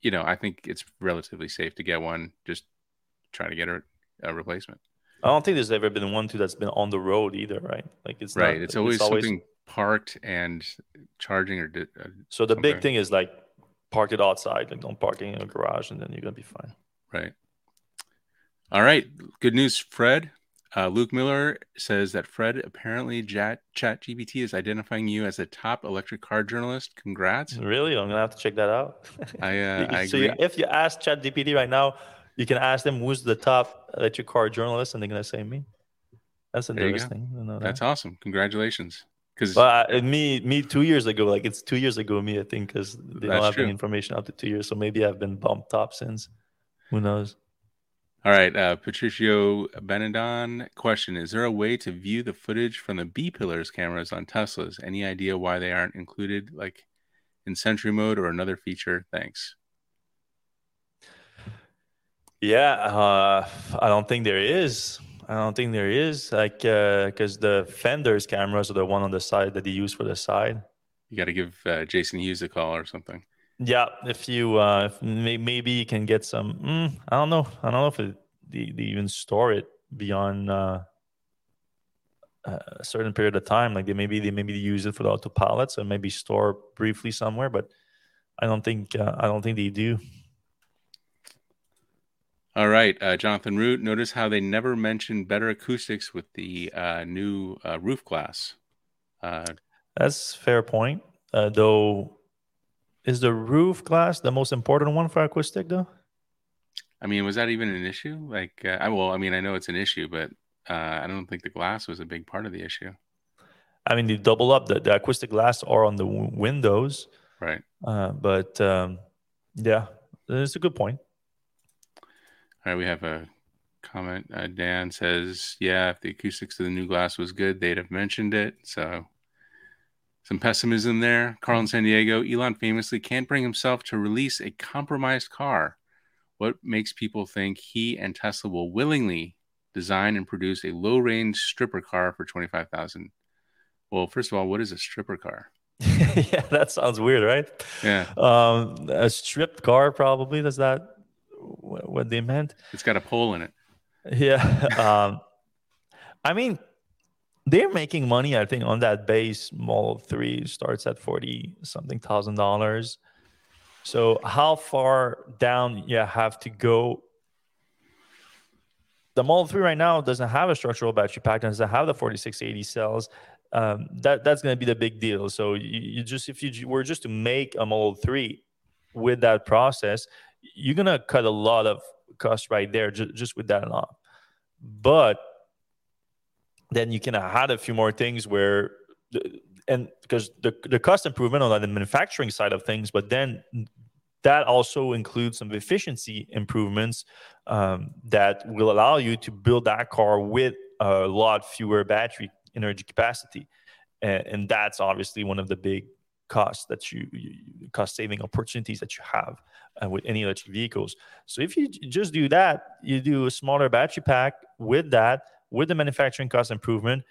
Speaker 2: you know, I think it's relatively safe to get one. Just try to get a, a replacement.
Speaker 1: I don't think there's ever been one too that's been on the road either, right? Like it's
Speaker 2: right.
Speaker 1: Not,
Speaker 2: it's, always it's always something parked and charging or. Uh,
Speaker 1: so the something. big thing is like park it outside. Like don't park it in a garage, and then you're gonna be fine.
Speaker 2: Right. All right. Good news, Fred. Uh, Luke Miller says that Fred apparently Chat Chat GPT is identifying you as a top electric car journalist. Congrats!
Speaker 1: Really, I'm gonna have to check that out.
Speaker 2: I, uh, I
Speaker 1: so
Speaker 2: agree.
Speaker 1: if you ask Chat GPT right now, you can ask them who's the top electric car journalist, and they're gonna say me. That's interesting.
Speaker 2: That. That's awesome. Congratulations.
Speaker 1: Because uh, me, me two years ago, like it's two years ago, me I think, because they don't have true. any information up to two years, so maybe I've been bumped up since. Who knows?
Speaker 2: All right, uh, Patricio Benedon question: Is there a way to view the footage from the B pillars cameras on Teslas? Any idea why they aren't included, like in Sentry mode or another feature? Thanks.
Speaker 1: Yeah, uh, I don't think there is. I don't think there is like because uh, the fenders cameras are the one on the side that they use for the side.
Speaker 2: You got to give uh, Jason Hughes a call or something.
Speaker 1: Yeah, if you uh, if maybe you can get some. Mm, I don't know. I don't know if it, they, they even store it beyond uh, a certain period of time. Like they maybe they maybe use it for the autopilot, so maybe store briefly somewhere, but I don't think uh, I don't think they do.
Speaker 2: All right, uh, Jonathan Root. Notice how they never mentioned better acoustics with the uh, new uh, roof glass. Uh,
Speaker 1: That's fair point. Uh, though, is the roof glass the most important one for acoustic? Though.
Speaker 2: I mean, was that even an issue? Like, uh, I well, I mean, I know it's an issue, but I don't think the glass was a big part of the issue.
Speaker 1: I mean, they double up the, the acoustic glass are on the w- windows,
Speaker 2: right?
Speaker 1: but um, yeah, it's a good point.
Speaker 2: All right, we have a comment. Uh, Dan says, "Yeah, if the acoustics of the new glass was good, they'd have mentioned it." So, some pessimism there. Carl in San Diego. Elon famously can't bring himself to release a compromised car. What makes people think he and Tesla will willingly design and produce a low range stripper car for 25000 Well, first of all, what is a stripper car?
Speaker 1: yeah, that sounds weird, right?
Speaker 2: Yeah.
Speaker 1: Um, a stripped car, probably. Does that what they meant?
Speaker 2: It's got a pole in it.
Speaker 1: Yeah. um, I mean, they're making money. I think on that base, Model Three starts at forty something thousand dollars. So how far down you have to go? The Model 3 right now doesn't have a structural battery pack, doesn't have the 4680 cells. Um, that that's going to be the big deal. So you, you, just if you were just to make a Model 3 with that process, you're to cut a lot of cost right there just, just with that alone. But then you can add a few more things where and because the, the cost improvement on the manufacturing side of things, but then that also includes some efficiency improvements um, that will allow you to build that car with a lot fewer battery energy capacity. And, and that's obviously one of the big costs that you, you cost saving opportunities that you have uh, with any electric vehicles. So if you just do that, you do a smaller battery pack with that, with the manufacturing cost improvement,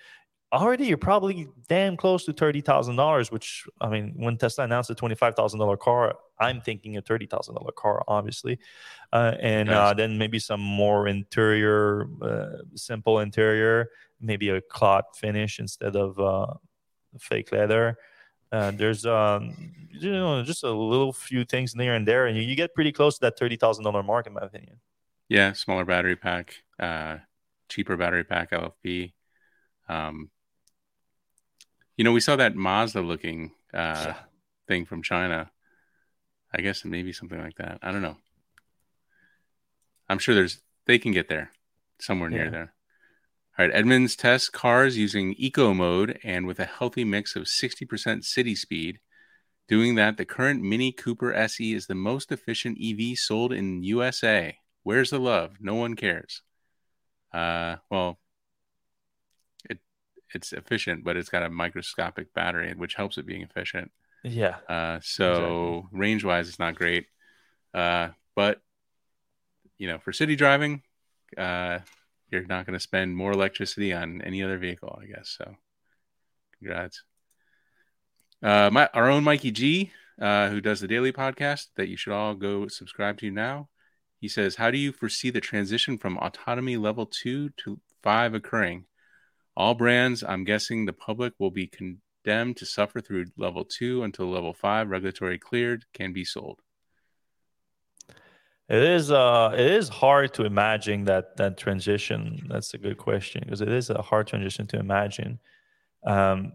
Speaker 1: already you're probably damn close to thirty thousand dollars. Which I mean, when Tesla announced a twenty five thousand dollar car, I'm thinking a thirty thousand dollar car, obviously, uh, and uh, then maybe some more interior, uh, simple interior, maybe a cloth finish instead of uh, fake leather. Uh, there's um, you know just a little few things there and there, and you, you get pretty close to that thirty thousand dollar mark, in my opinion.
Speaker 2: Yeah, smaller battery pack, uh, cheaper battery pack, LFP. Um, you know, we saw that Mazda looking uh, yeah. thing from China. I guess maybe something like that. I don't know. I'm sure there's they can get there somewhere near yeah. there. All right, Edmunds tests cars using eco mode and with a healthy mix of 60% city speed. Doing that, the current Mini Cooper SE is the most efficient EV sold in USA. Where's the love? No one cares. Uh, well, it's efficient, but it's got a microscopic battery, which helps it being efficient.
Speaker 1: Yeah.
Speaker 2: Uh, so exactly. range wise, it's not great. Uh, but you know, for city driving, uh, you're not going to spend more electricity on any other vehicle, I guess. So, congrats. Uh, my our own Mikey G, uh, who does the daily podcast that you should all go subscribe to now. He says, "How do you foresee the transition from autonomy level two to five occurring? All brands, I'm guessing the public will be condemned to suffer through level two until level five, regulatory cleared, can be sold.
Speaker 1: It is uh it is hard to imagine that that transition. That's a good question because it is a hard transition to imagine. Um,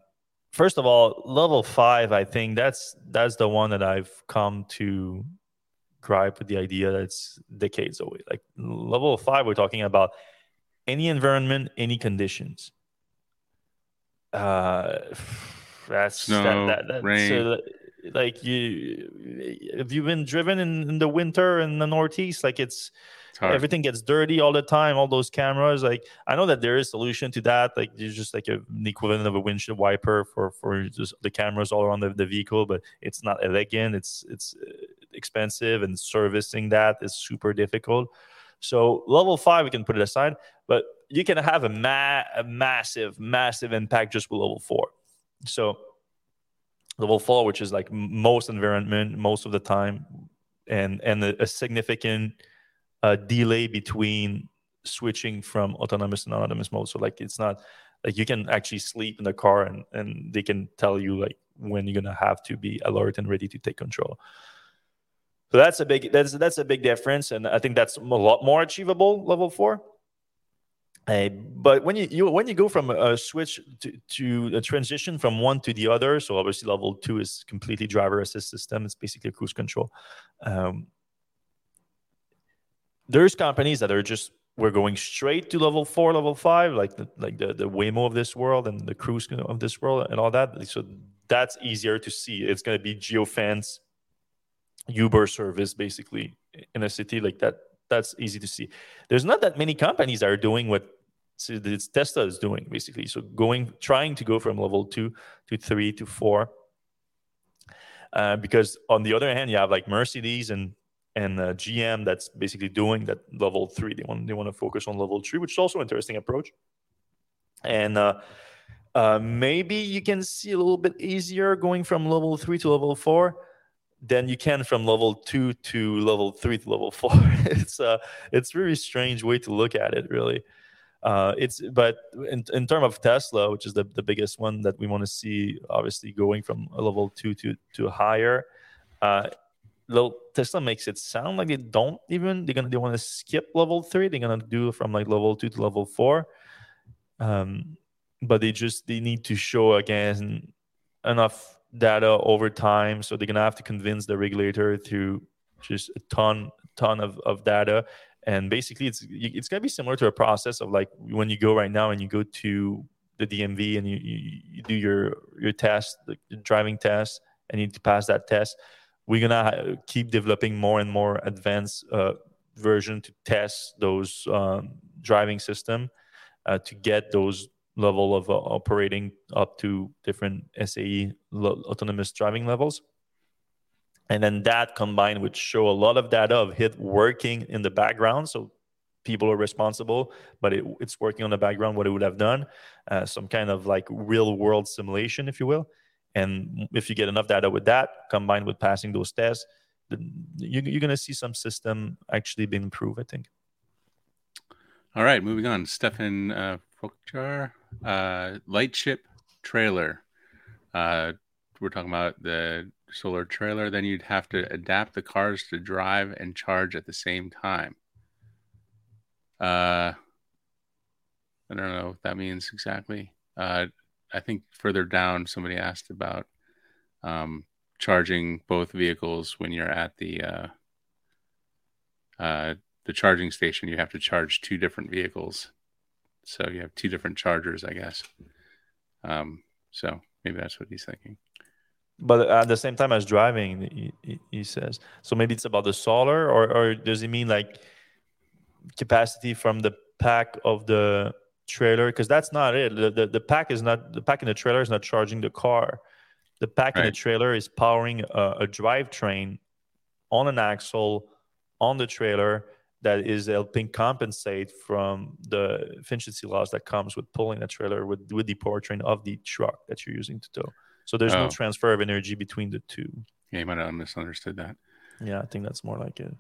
Speaker 1: first of all, level five, I think that's that's the one that I've come to gripe with the idea that it's decades away. Like level five, we're talking about any environment, any conditions uh, that's
Speaker 2: Snow,
Speaker 1: that,
Speaker 2: that, rain. So,
Speaker 1: like you, have you been driven in, in the winter in the Northeast? Like it's, everything gets dirty all the time. All those cameras. Like I know that there is a solution to that. Like there's just like a, an equivalent of a windshield wiper for for just the cameras all around the, the vehicle, but it's not elegant. It's it's uh, expensive, and servicing that is super difficult. So level five, we can put it aside, but you can have a, ma- a massive, massive impact just with level four. So level four, which is like most environment most of the time, and and a, a significant uh, delay between switching from autonomous and autonomous mode. So like it's not like you can actually sleep in the car and and they can tell you like when you're gonna have to be alert and ready to take control. So that's a big that's that's a big difference, and I think that's a lot more achievable level four. Uh, but when you, you when you go from a switch to, to a transition from one to the other, so obviously level two is completely driver assist system. It's basically a cruise control. Um, there's companies that are just we're going straight to level four, level five, like the like the, the Waymo of this world and the cruise of this world and all that. So that's easier to see. It's going to be geofence Uber service basically in a city like that. That's easy to see. There's not that many companies that are doing what this Tesla is doing basically. So going, trying to go from level two to three to four. Uh, because on the other hand, you have like Mercedes and and uh, GM that's basically doing that level three. They want they want to focus on level three, which is also an interesting approach. And uh, uh, maybe you can see a little bit easier going from level three to level four than you can from level two to level three to level four. it's a it's really strange way to look at it, really. Uh, it's but in, in terms of Tesla, which is the, the biggest one that we want to see, obviously going from level two to to higher. Uh, Tesla makes it sound like they don't even they're gonna they want to skip level three. They're gonna do from like level two to level four. Um, but they just they need to show again enough data over time. So they're to have to convince the regulator through just a ton ton of, of data. And basically it's it's to be similar to a process of like when you go right now and you go to the dmv and you, you, you do your your test the driving test and you need to pass that test we're to keep developing more and more advanced uh, version to test those um, driving system uh, to get those level of uh, operating up to different SAE lo- autonomous driving levels. And then that combined with show a lot of data of HIT working in the background. So people are responsible, but it, it's working on the background what it would have done, uh, some kind of like real world simulation, if you will. And if you get enough data with that, combined with passing those tests, you, you're going to see some system actually being improved, I think.
Speaker 2: All right, moving on. Stefan uh, Fokjar, uh, Lightship trailer. Uh, we're talking about the solar trailer. Then you'd have to adapt the cars to drive and charge at the same time. Uh, I don't know what that means exactly. Uh, I think further down, somebody asked about um, charging both vehicles when you're at the uh, uh, the charging station, you have to charge two different vehicles. So you have two different chargers, I guess. Um, so maybe that's what he's thinking.
Speaker 1: But at the same time as driving, he, he says. So maybe it's about the solar, or, or does he mean like capacity from the pack of the trailer? Because that's not it. The, the, the pack is not the pack in the trailer is not charging the car. The pack right. in the trailer is powering a, a drivetrain on an axle on the trailer that is helping compensate from the efficiency loss that comes with pulling a trailer with, with the powertrain of the truck that you're using to tow. So there's oh. no transfer of energy between the two.
Speaker 2: Yeah, you might have misunderstood that.
Speaker 1: Yeah, I think that's more like it.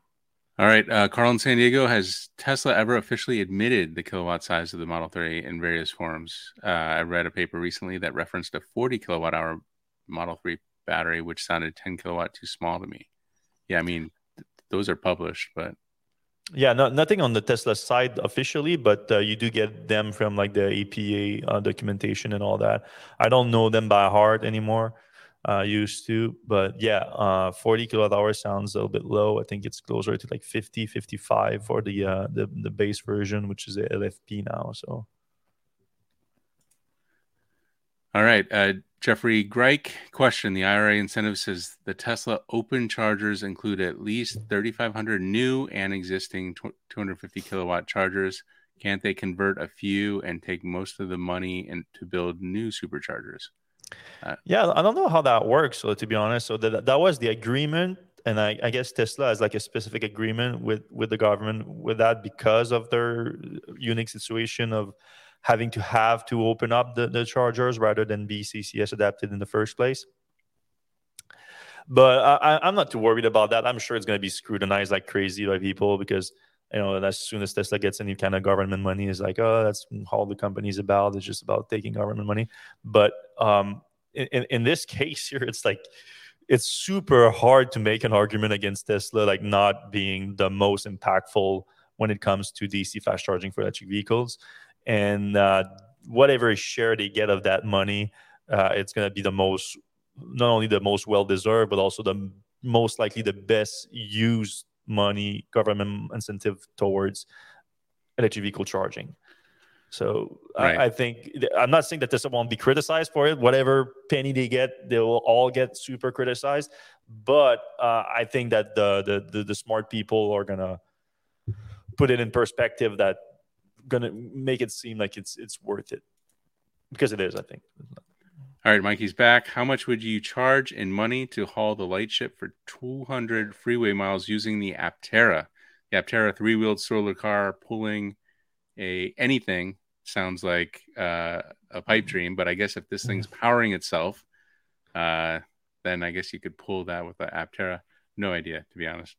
Speaker 2: All right. Uh, Carl in San Diego, has Tesla ever officially admitted the kilowatt size of the Model 3 in various forms? Uh, I read a paper recently that referenced a 40 kilowatt hour Model 3 battery, which sounded 10 kilowatt too small to me. Yeah, I mean, th- those are published, but
Speaker 1: yeah, no, nothing on the Tesla side officially, but uh, you do get them from like the EPA uh, documentation and all that. I don't know them by heart anymore. Uh, used to, but yeah, uh, 40 kilowatt hour sounds a little bit low. I think it's closer to like 50, 55 for the uh, the, the base version, which is the LFP now. So,
Speaker 2: all right, uh, Jeffrey Greik question: The IRA incentive says the Tesla Open chargers include at least 3,500 new and existing 250 kilowatt chargers. Can't they convert a few and take most of the money and to build new superchargers?
Speaker 1: Uh, yeah, I don't know how that works. So to be honest, so that that was the agreement, and I, I guess Tesla has like a specific agreement with with the government with that because of their unique situation of having to have to open up the, the chargers rather than be CCS adapted in the first place. But I, am not too worried about that. I'm sure it's going to be scrutinized like crazy by people because you know as soon as Tesla gets any kind of government money, is like oh that's all the company's about. It's just about taking government money. But um, in, in this case here, it's like it's super hard to make an argument against Tesla like not being the most impactful when it comes to DC fast charging for electric vehicles and uh, whatever share they get of that money, uh, it's going to be the most, not only the most well deserved, but also the most likely the best used money government incentive towards electric vehicle charging. So right. I, I, think I'm not saying that this won't be criticized for it. Whatever penny they get, they will all get super criticized. But uh, I think that the, the, the the smart people are gonna put it in perspective that gonna make it seem like it's it's worth it because it is. I think.
Speaker 2: All right, Mikey's back. How much would you charge in money to haul the Lightship for 200 freeway miles using the Aptera? The Aptera three-wheeled solar car pulling a anything sounds like uh, a pipe dream, but I guess if this thing's powering itself, uh, then I guess you could pull that with the Aptera. No idea, to be honest.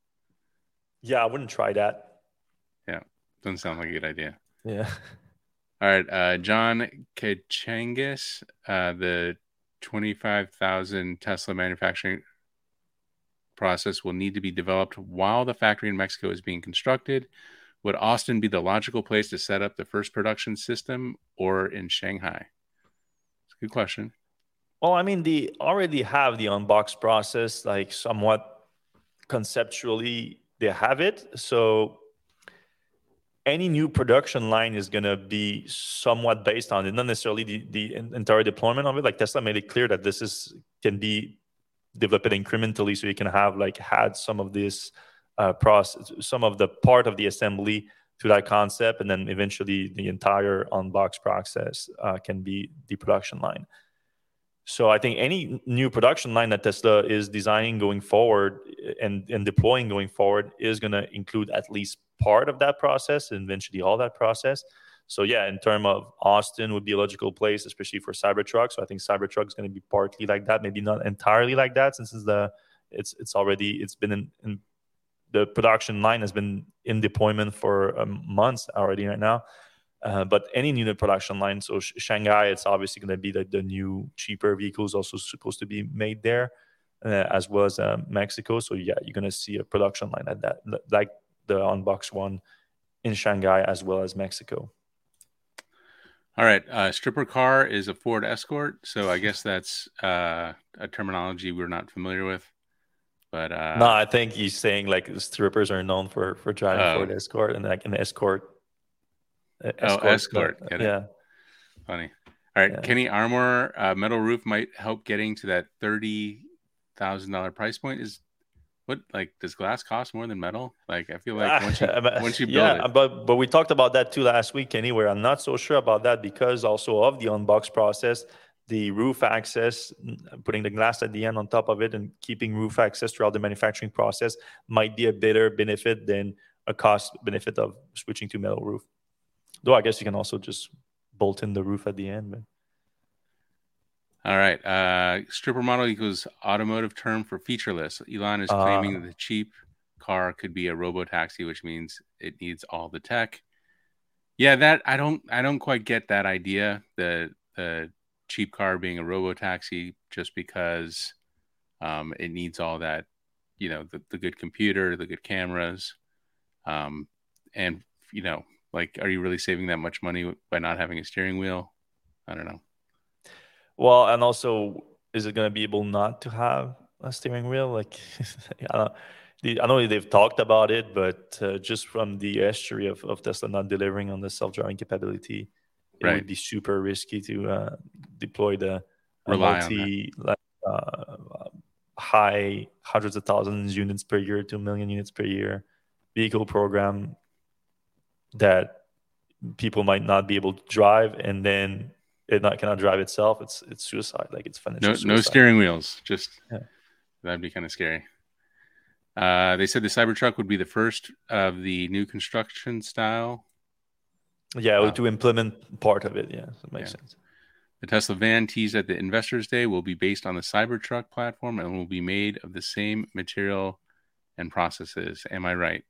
Speaker 1: Yeah, I wouldn't try that.
Speaker 2: Yeah, doesn't sound like a good idea.
Speaker 1: Yeah.
Speaker 2: All right, uh, John Kachangis, uh, the 25,000 Tesla manufacturing process will need to be developed while the factory in Mexico is being constructed. Would Austin be the logical place to set up the first production system or in Shanghai? It's a good question.
Speaker 1: Well, I mean, they already have the unbox process, like somewhat conceptually, they have it. So any new production line is going to be somewhat based on it, not necessarily the, the entire deployment of it. Like Tesla made it clear that this is can be developed incrementally, so you can have like had some of this uh, process, some of the part of the assembly to that concept, and then eventually the entire unbox process uh, can be the production line. So I think any new production line that Tesla is designing going forward and, and deploying going forward is going to include at least part of that process and eventually all that process. So yeah, in terms of Austin would be a logical place, especially for Cybertruck. So I think Cybertruck is going to be partly like that, maybe not entirely like that, since it's the it's it's already it's been in, in the production line has been in deployment for um, months already right now. Uh, but any new production line, so Sh- Shanghai, it's obviously going to be the, the new cheaper vehicles also supposed to be made there, uh, as well as uh, Mexico. So yeah, you're going to see a production line at that, like the Unbox one in Shanghai as well as Mexico.
Speaker 2: All right, uh, stripper car is a Ford Escort, so I guess that's uh, a terminology we're not familiar with. But uh,
Speaker 1: no, I think he's saying like strippers are known for for driving oh. Ford Escort, and like an escort.
Speaker 2: Escort oh, escort.
Speaker 1: yeah.
Speaker 2: Funny. All right, yeah. Kenny Armor uh, metal roof might help getting to that thirty thousand dollar price point. Is what like does glass cost more than metal? Like I feel like once you, once you build
Speaker 1: yeah,
Speaker 2: it.
Speaker 1: but but we talked about that too last week anyway. I'm not so sure about that because also of the unbox process, the roof access, putting the glass at the end on top of it and keeping roof access throughout the manufacturing process might be a better benefit than a cost benefit of switching to metal roof. Though I guess you can also just bolt in the roof at the end, but
Speaker 2: all right. Uh, stripper model equals automotive term for featureless. Elon is claiming uh, that the cheap car could be a robo taxi, which means it needs all the tech. Yeah, that I don't I don't quite get that idea. The the cheap car being a robo taxi just because um, it needs all that, you know, the, the good computer, the good cameras, um, and you know, like, are you really saving that much money by not having a steering wheel? I don't know.
Speaker 1: Well, and also, is it going to be able not to have a steering wheel? Like, I, don't, I know they've talked about it, but uh, just from the history of, of Tesla not delivering on the self-driving capability, it right. would be super risky to uh, deploy the multi like, uh, high hundreds of thousands units per year to a million units per year vehicle program that people might not be able to drive and then it not cannot drive itself, it's it's suicide. Like it's financial.
Speaker 2: No,
Speaker 1: suicide.
Speaker 2: no steering wheels. Just yeah. that'd be kind of scary. Uh, they said the Cybertruck would be the first of the new construction style.
Speaker 1: Yeah, wow. to implement part of it. Yeah, that makes yeah. sense.
Speaker 2: The Tesla van teased at the Investors Day will be based on the Cybertruck platform and will be made of the same material and processes. Am I right?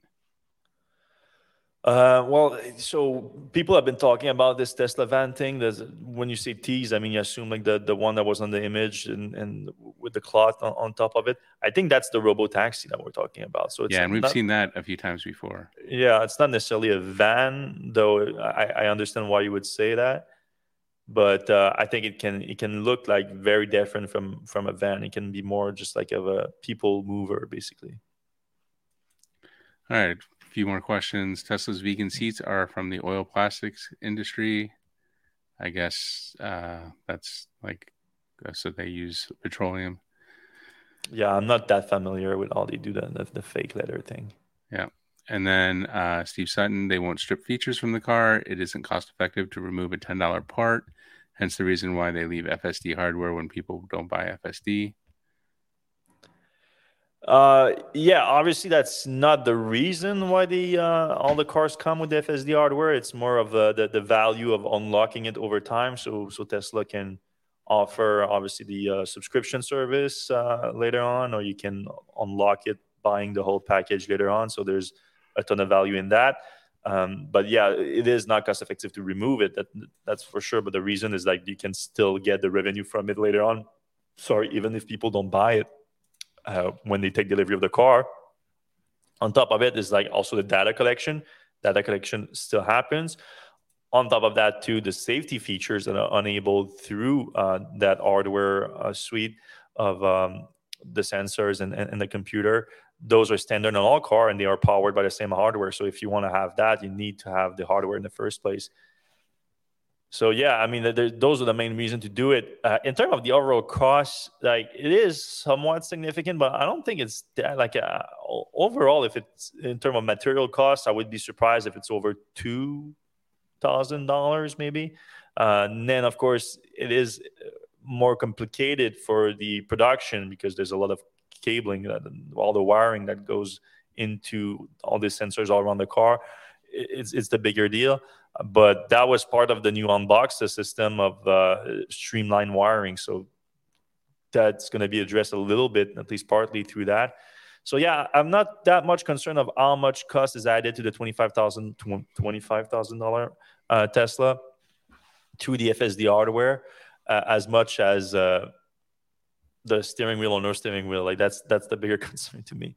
Speaker 1: Uh, well, so people have been talking about this Tesla van thing. There's, when you say tease, I mean you assume like the, the one that was on the image and, and with the cloth on, on top of it. I think that's the robo taxi that we're talking about. So
Speaker 2: yeah, and we've not, seen that a few times before.
Speaker 1: Yeah, it's not necessarily a van, though. I, I understand why you would say that, but uh, I think it can it can look like very different from from a van. It can be more just like of a people mover, basically.
Speaker 2: All right few more questions. Tesla's vegan seats are from the oil plastics industry. I guess uh, that's like uh, so they use petroleum.
Speaker 1: Yeah, I'm not that familiar with all they do the, the, the fake leather thing.
Speaker 2: Yeah. And then uh, Steve Sutton, they won't strip features from the car. It isn't cost effective to remove a $10 part. hence the reason why they leave FSD hardware when people don't buy FSD.
Speaker 1: Uh, yeah, obviously that's not the reason why the uh, all the cars come with FSD hardware. It's more of uh, the the value of unlocking it over time. So so Tesla can offer obviously the uh, subscription service uh, later on, or you can unlock it buying the whole package later on. So there's a ton of value in that. Um, but yeah, it is not cost effective to remove it. That that's for sure. But the reason is like you can still get the revenue from it later on. Sorry, even if people don't buy it uh, when they take delivery of the car. On top of it is like also the data collection. Data collection still happens. On top of that, too, the safety features that are enabled through uh, that hardware uh, suite of um, the sensors and, and, and, the computer. Those are standard on all car and they are powered by the same hardware. So if you want to have that, you need to have the hardware in the first place. So yeah, I mean, those are the main reason to do it. Uh, in terms of the overall cost, like it is somewhat significant, but I don't think it's that, like uh, overall. If it's in terms of material costs, I would be surprised if it's over two thousand dollars, maybe. Uh, and then, of course, it is more complicated for the production because there's a lot of cabling, that, all the wiring that goes into all these sensors all around the car. It's it's the bigger deal but that was part of the new unbox the system of uh, streamlined wiring. So that's going to be addressed a little bit, at least partly through that. So yeah, I'm not that much concerned of how much cost is added to the twenty-five thousand twenty-five thousand dollar uh, Tesla to the FSD hardware, uh, as much as uh, the steering wheel or no steering wheel. Like that's that's the bigger concern to me.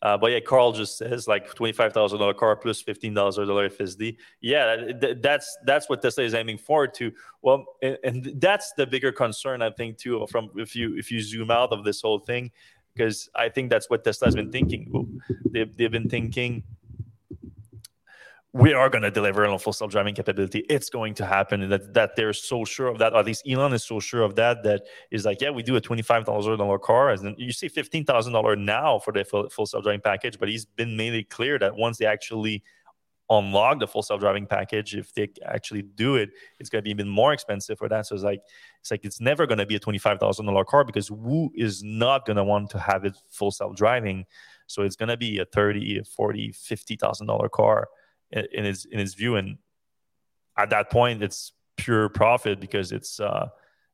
Speaker 1: Uh, but yeah, Carl just says like twenty five thousand dollar car plus fifteen thousand dollar FSD. Yeah, th- that's that's what Tesla is aiming forward to. Well, and, and, that's the bigger concern I think too. From if you if you zoom out of this whole thing, because I think that's what Tesla has been thinking. They've they've been thinking we are going to deliver on full self-driving capability. It's going to happen. And that that they're so sure of that. Or at least Elon is so sure of that. That is like, yeah, we do a twenty-five thousand dollar car, and you see fifteen thousand dollar now for the full, full self-driving package. But he's been made it clear that once they actually unlock the full self-driving package, if they actually do it, it's going to be even more expensive for that. So it's like it's like it's never going to be a twenty-five thousand dollar car because who is not going to want to have it full self-driving? So it's going to be a 30, 40, 50,000 dollar car in his in his view. And at that point it's pure profit because it's uh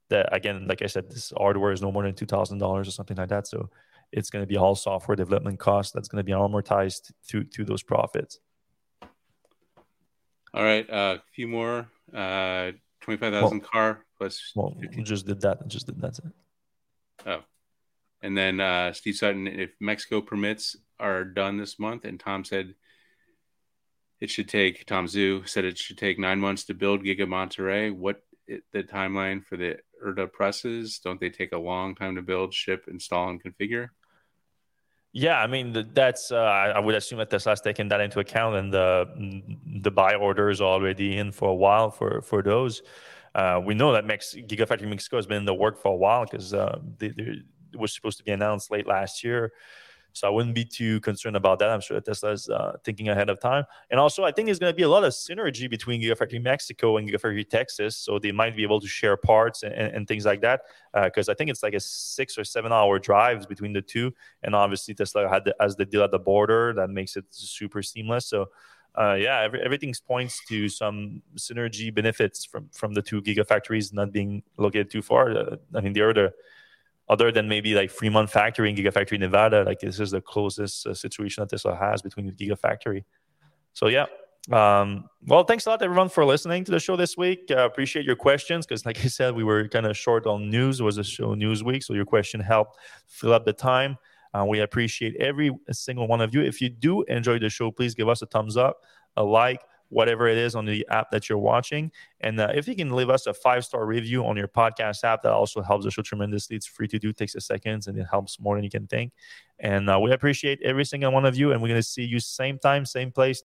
Speaker 1: that again like i said this hardware is no more than $2000 or something like that. So it's going to be all software development cost that's going to be amortized through to those profits.
Speaker 2: All right a uh, few more uh 25000 well, car plus
Speaker 1: well 50. we just did that just did that. it
Speaker 2: oh. And then uh steve sutton if mexico permits are done this month. And tom said it should take Tom Zhu said it should take nine months to build Giga Monterrey. What the timeline for the Idra presses? Don't they take a long time to build, ship, install, and configure?
Speaker 1: Yeah, I mean that's uh, I would assume that Tesla's taken that into account, and the the buy orders are already in for a while for for those. Uh, we know that Mex- Gigafactory Mexico has been in the work for a while because uh, they, they, it was supposed to be announced late last year. So I wouldn't be too concerned about that. I'm sure Tesla is uh, thinking ahead of time. And also, I think there's going to be a lot of synergy between Gigafactory Mexico and Gigafactory Texas. So they might be able to share parts and, and things like that. Because uh, I think it's like a six or seven hour drives between the two. And obviously, Tesla had the, has the deal at the border that makes it super seamless. So uh, yeah, every, everything points to some synergy benefits from from the two gigafactories not being located too far. Uh, I mean, they are the other than maybe like Fremont Factory and Gigafactory Nevada, like this is the closest uh, situation that Tesla has between Gigafactory. So yeah. Um, well, thanks a lot everyone for listening to the show this week. Uh, appreciate your questions because, like I said, we were kind of short on news. It was a show news week, so your question helped fill up the time. Uh, we appreciate every single one of you. If you do enjoy the show, please give us a thumbs up, a like, whatever it is on the app that you're watching. And uh, if you can leave us a five star review on your podcast app, that also helps the show tremendously. It's free to do, takes a second, and it helps more than you can think. And uh, we appreciate every single one of you. And we're going to see you same time, same place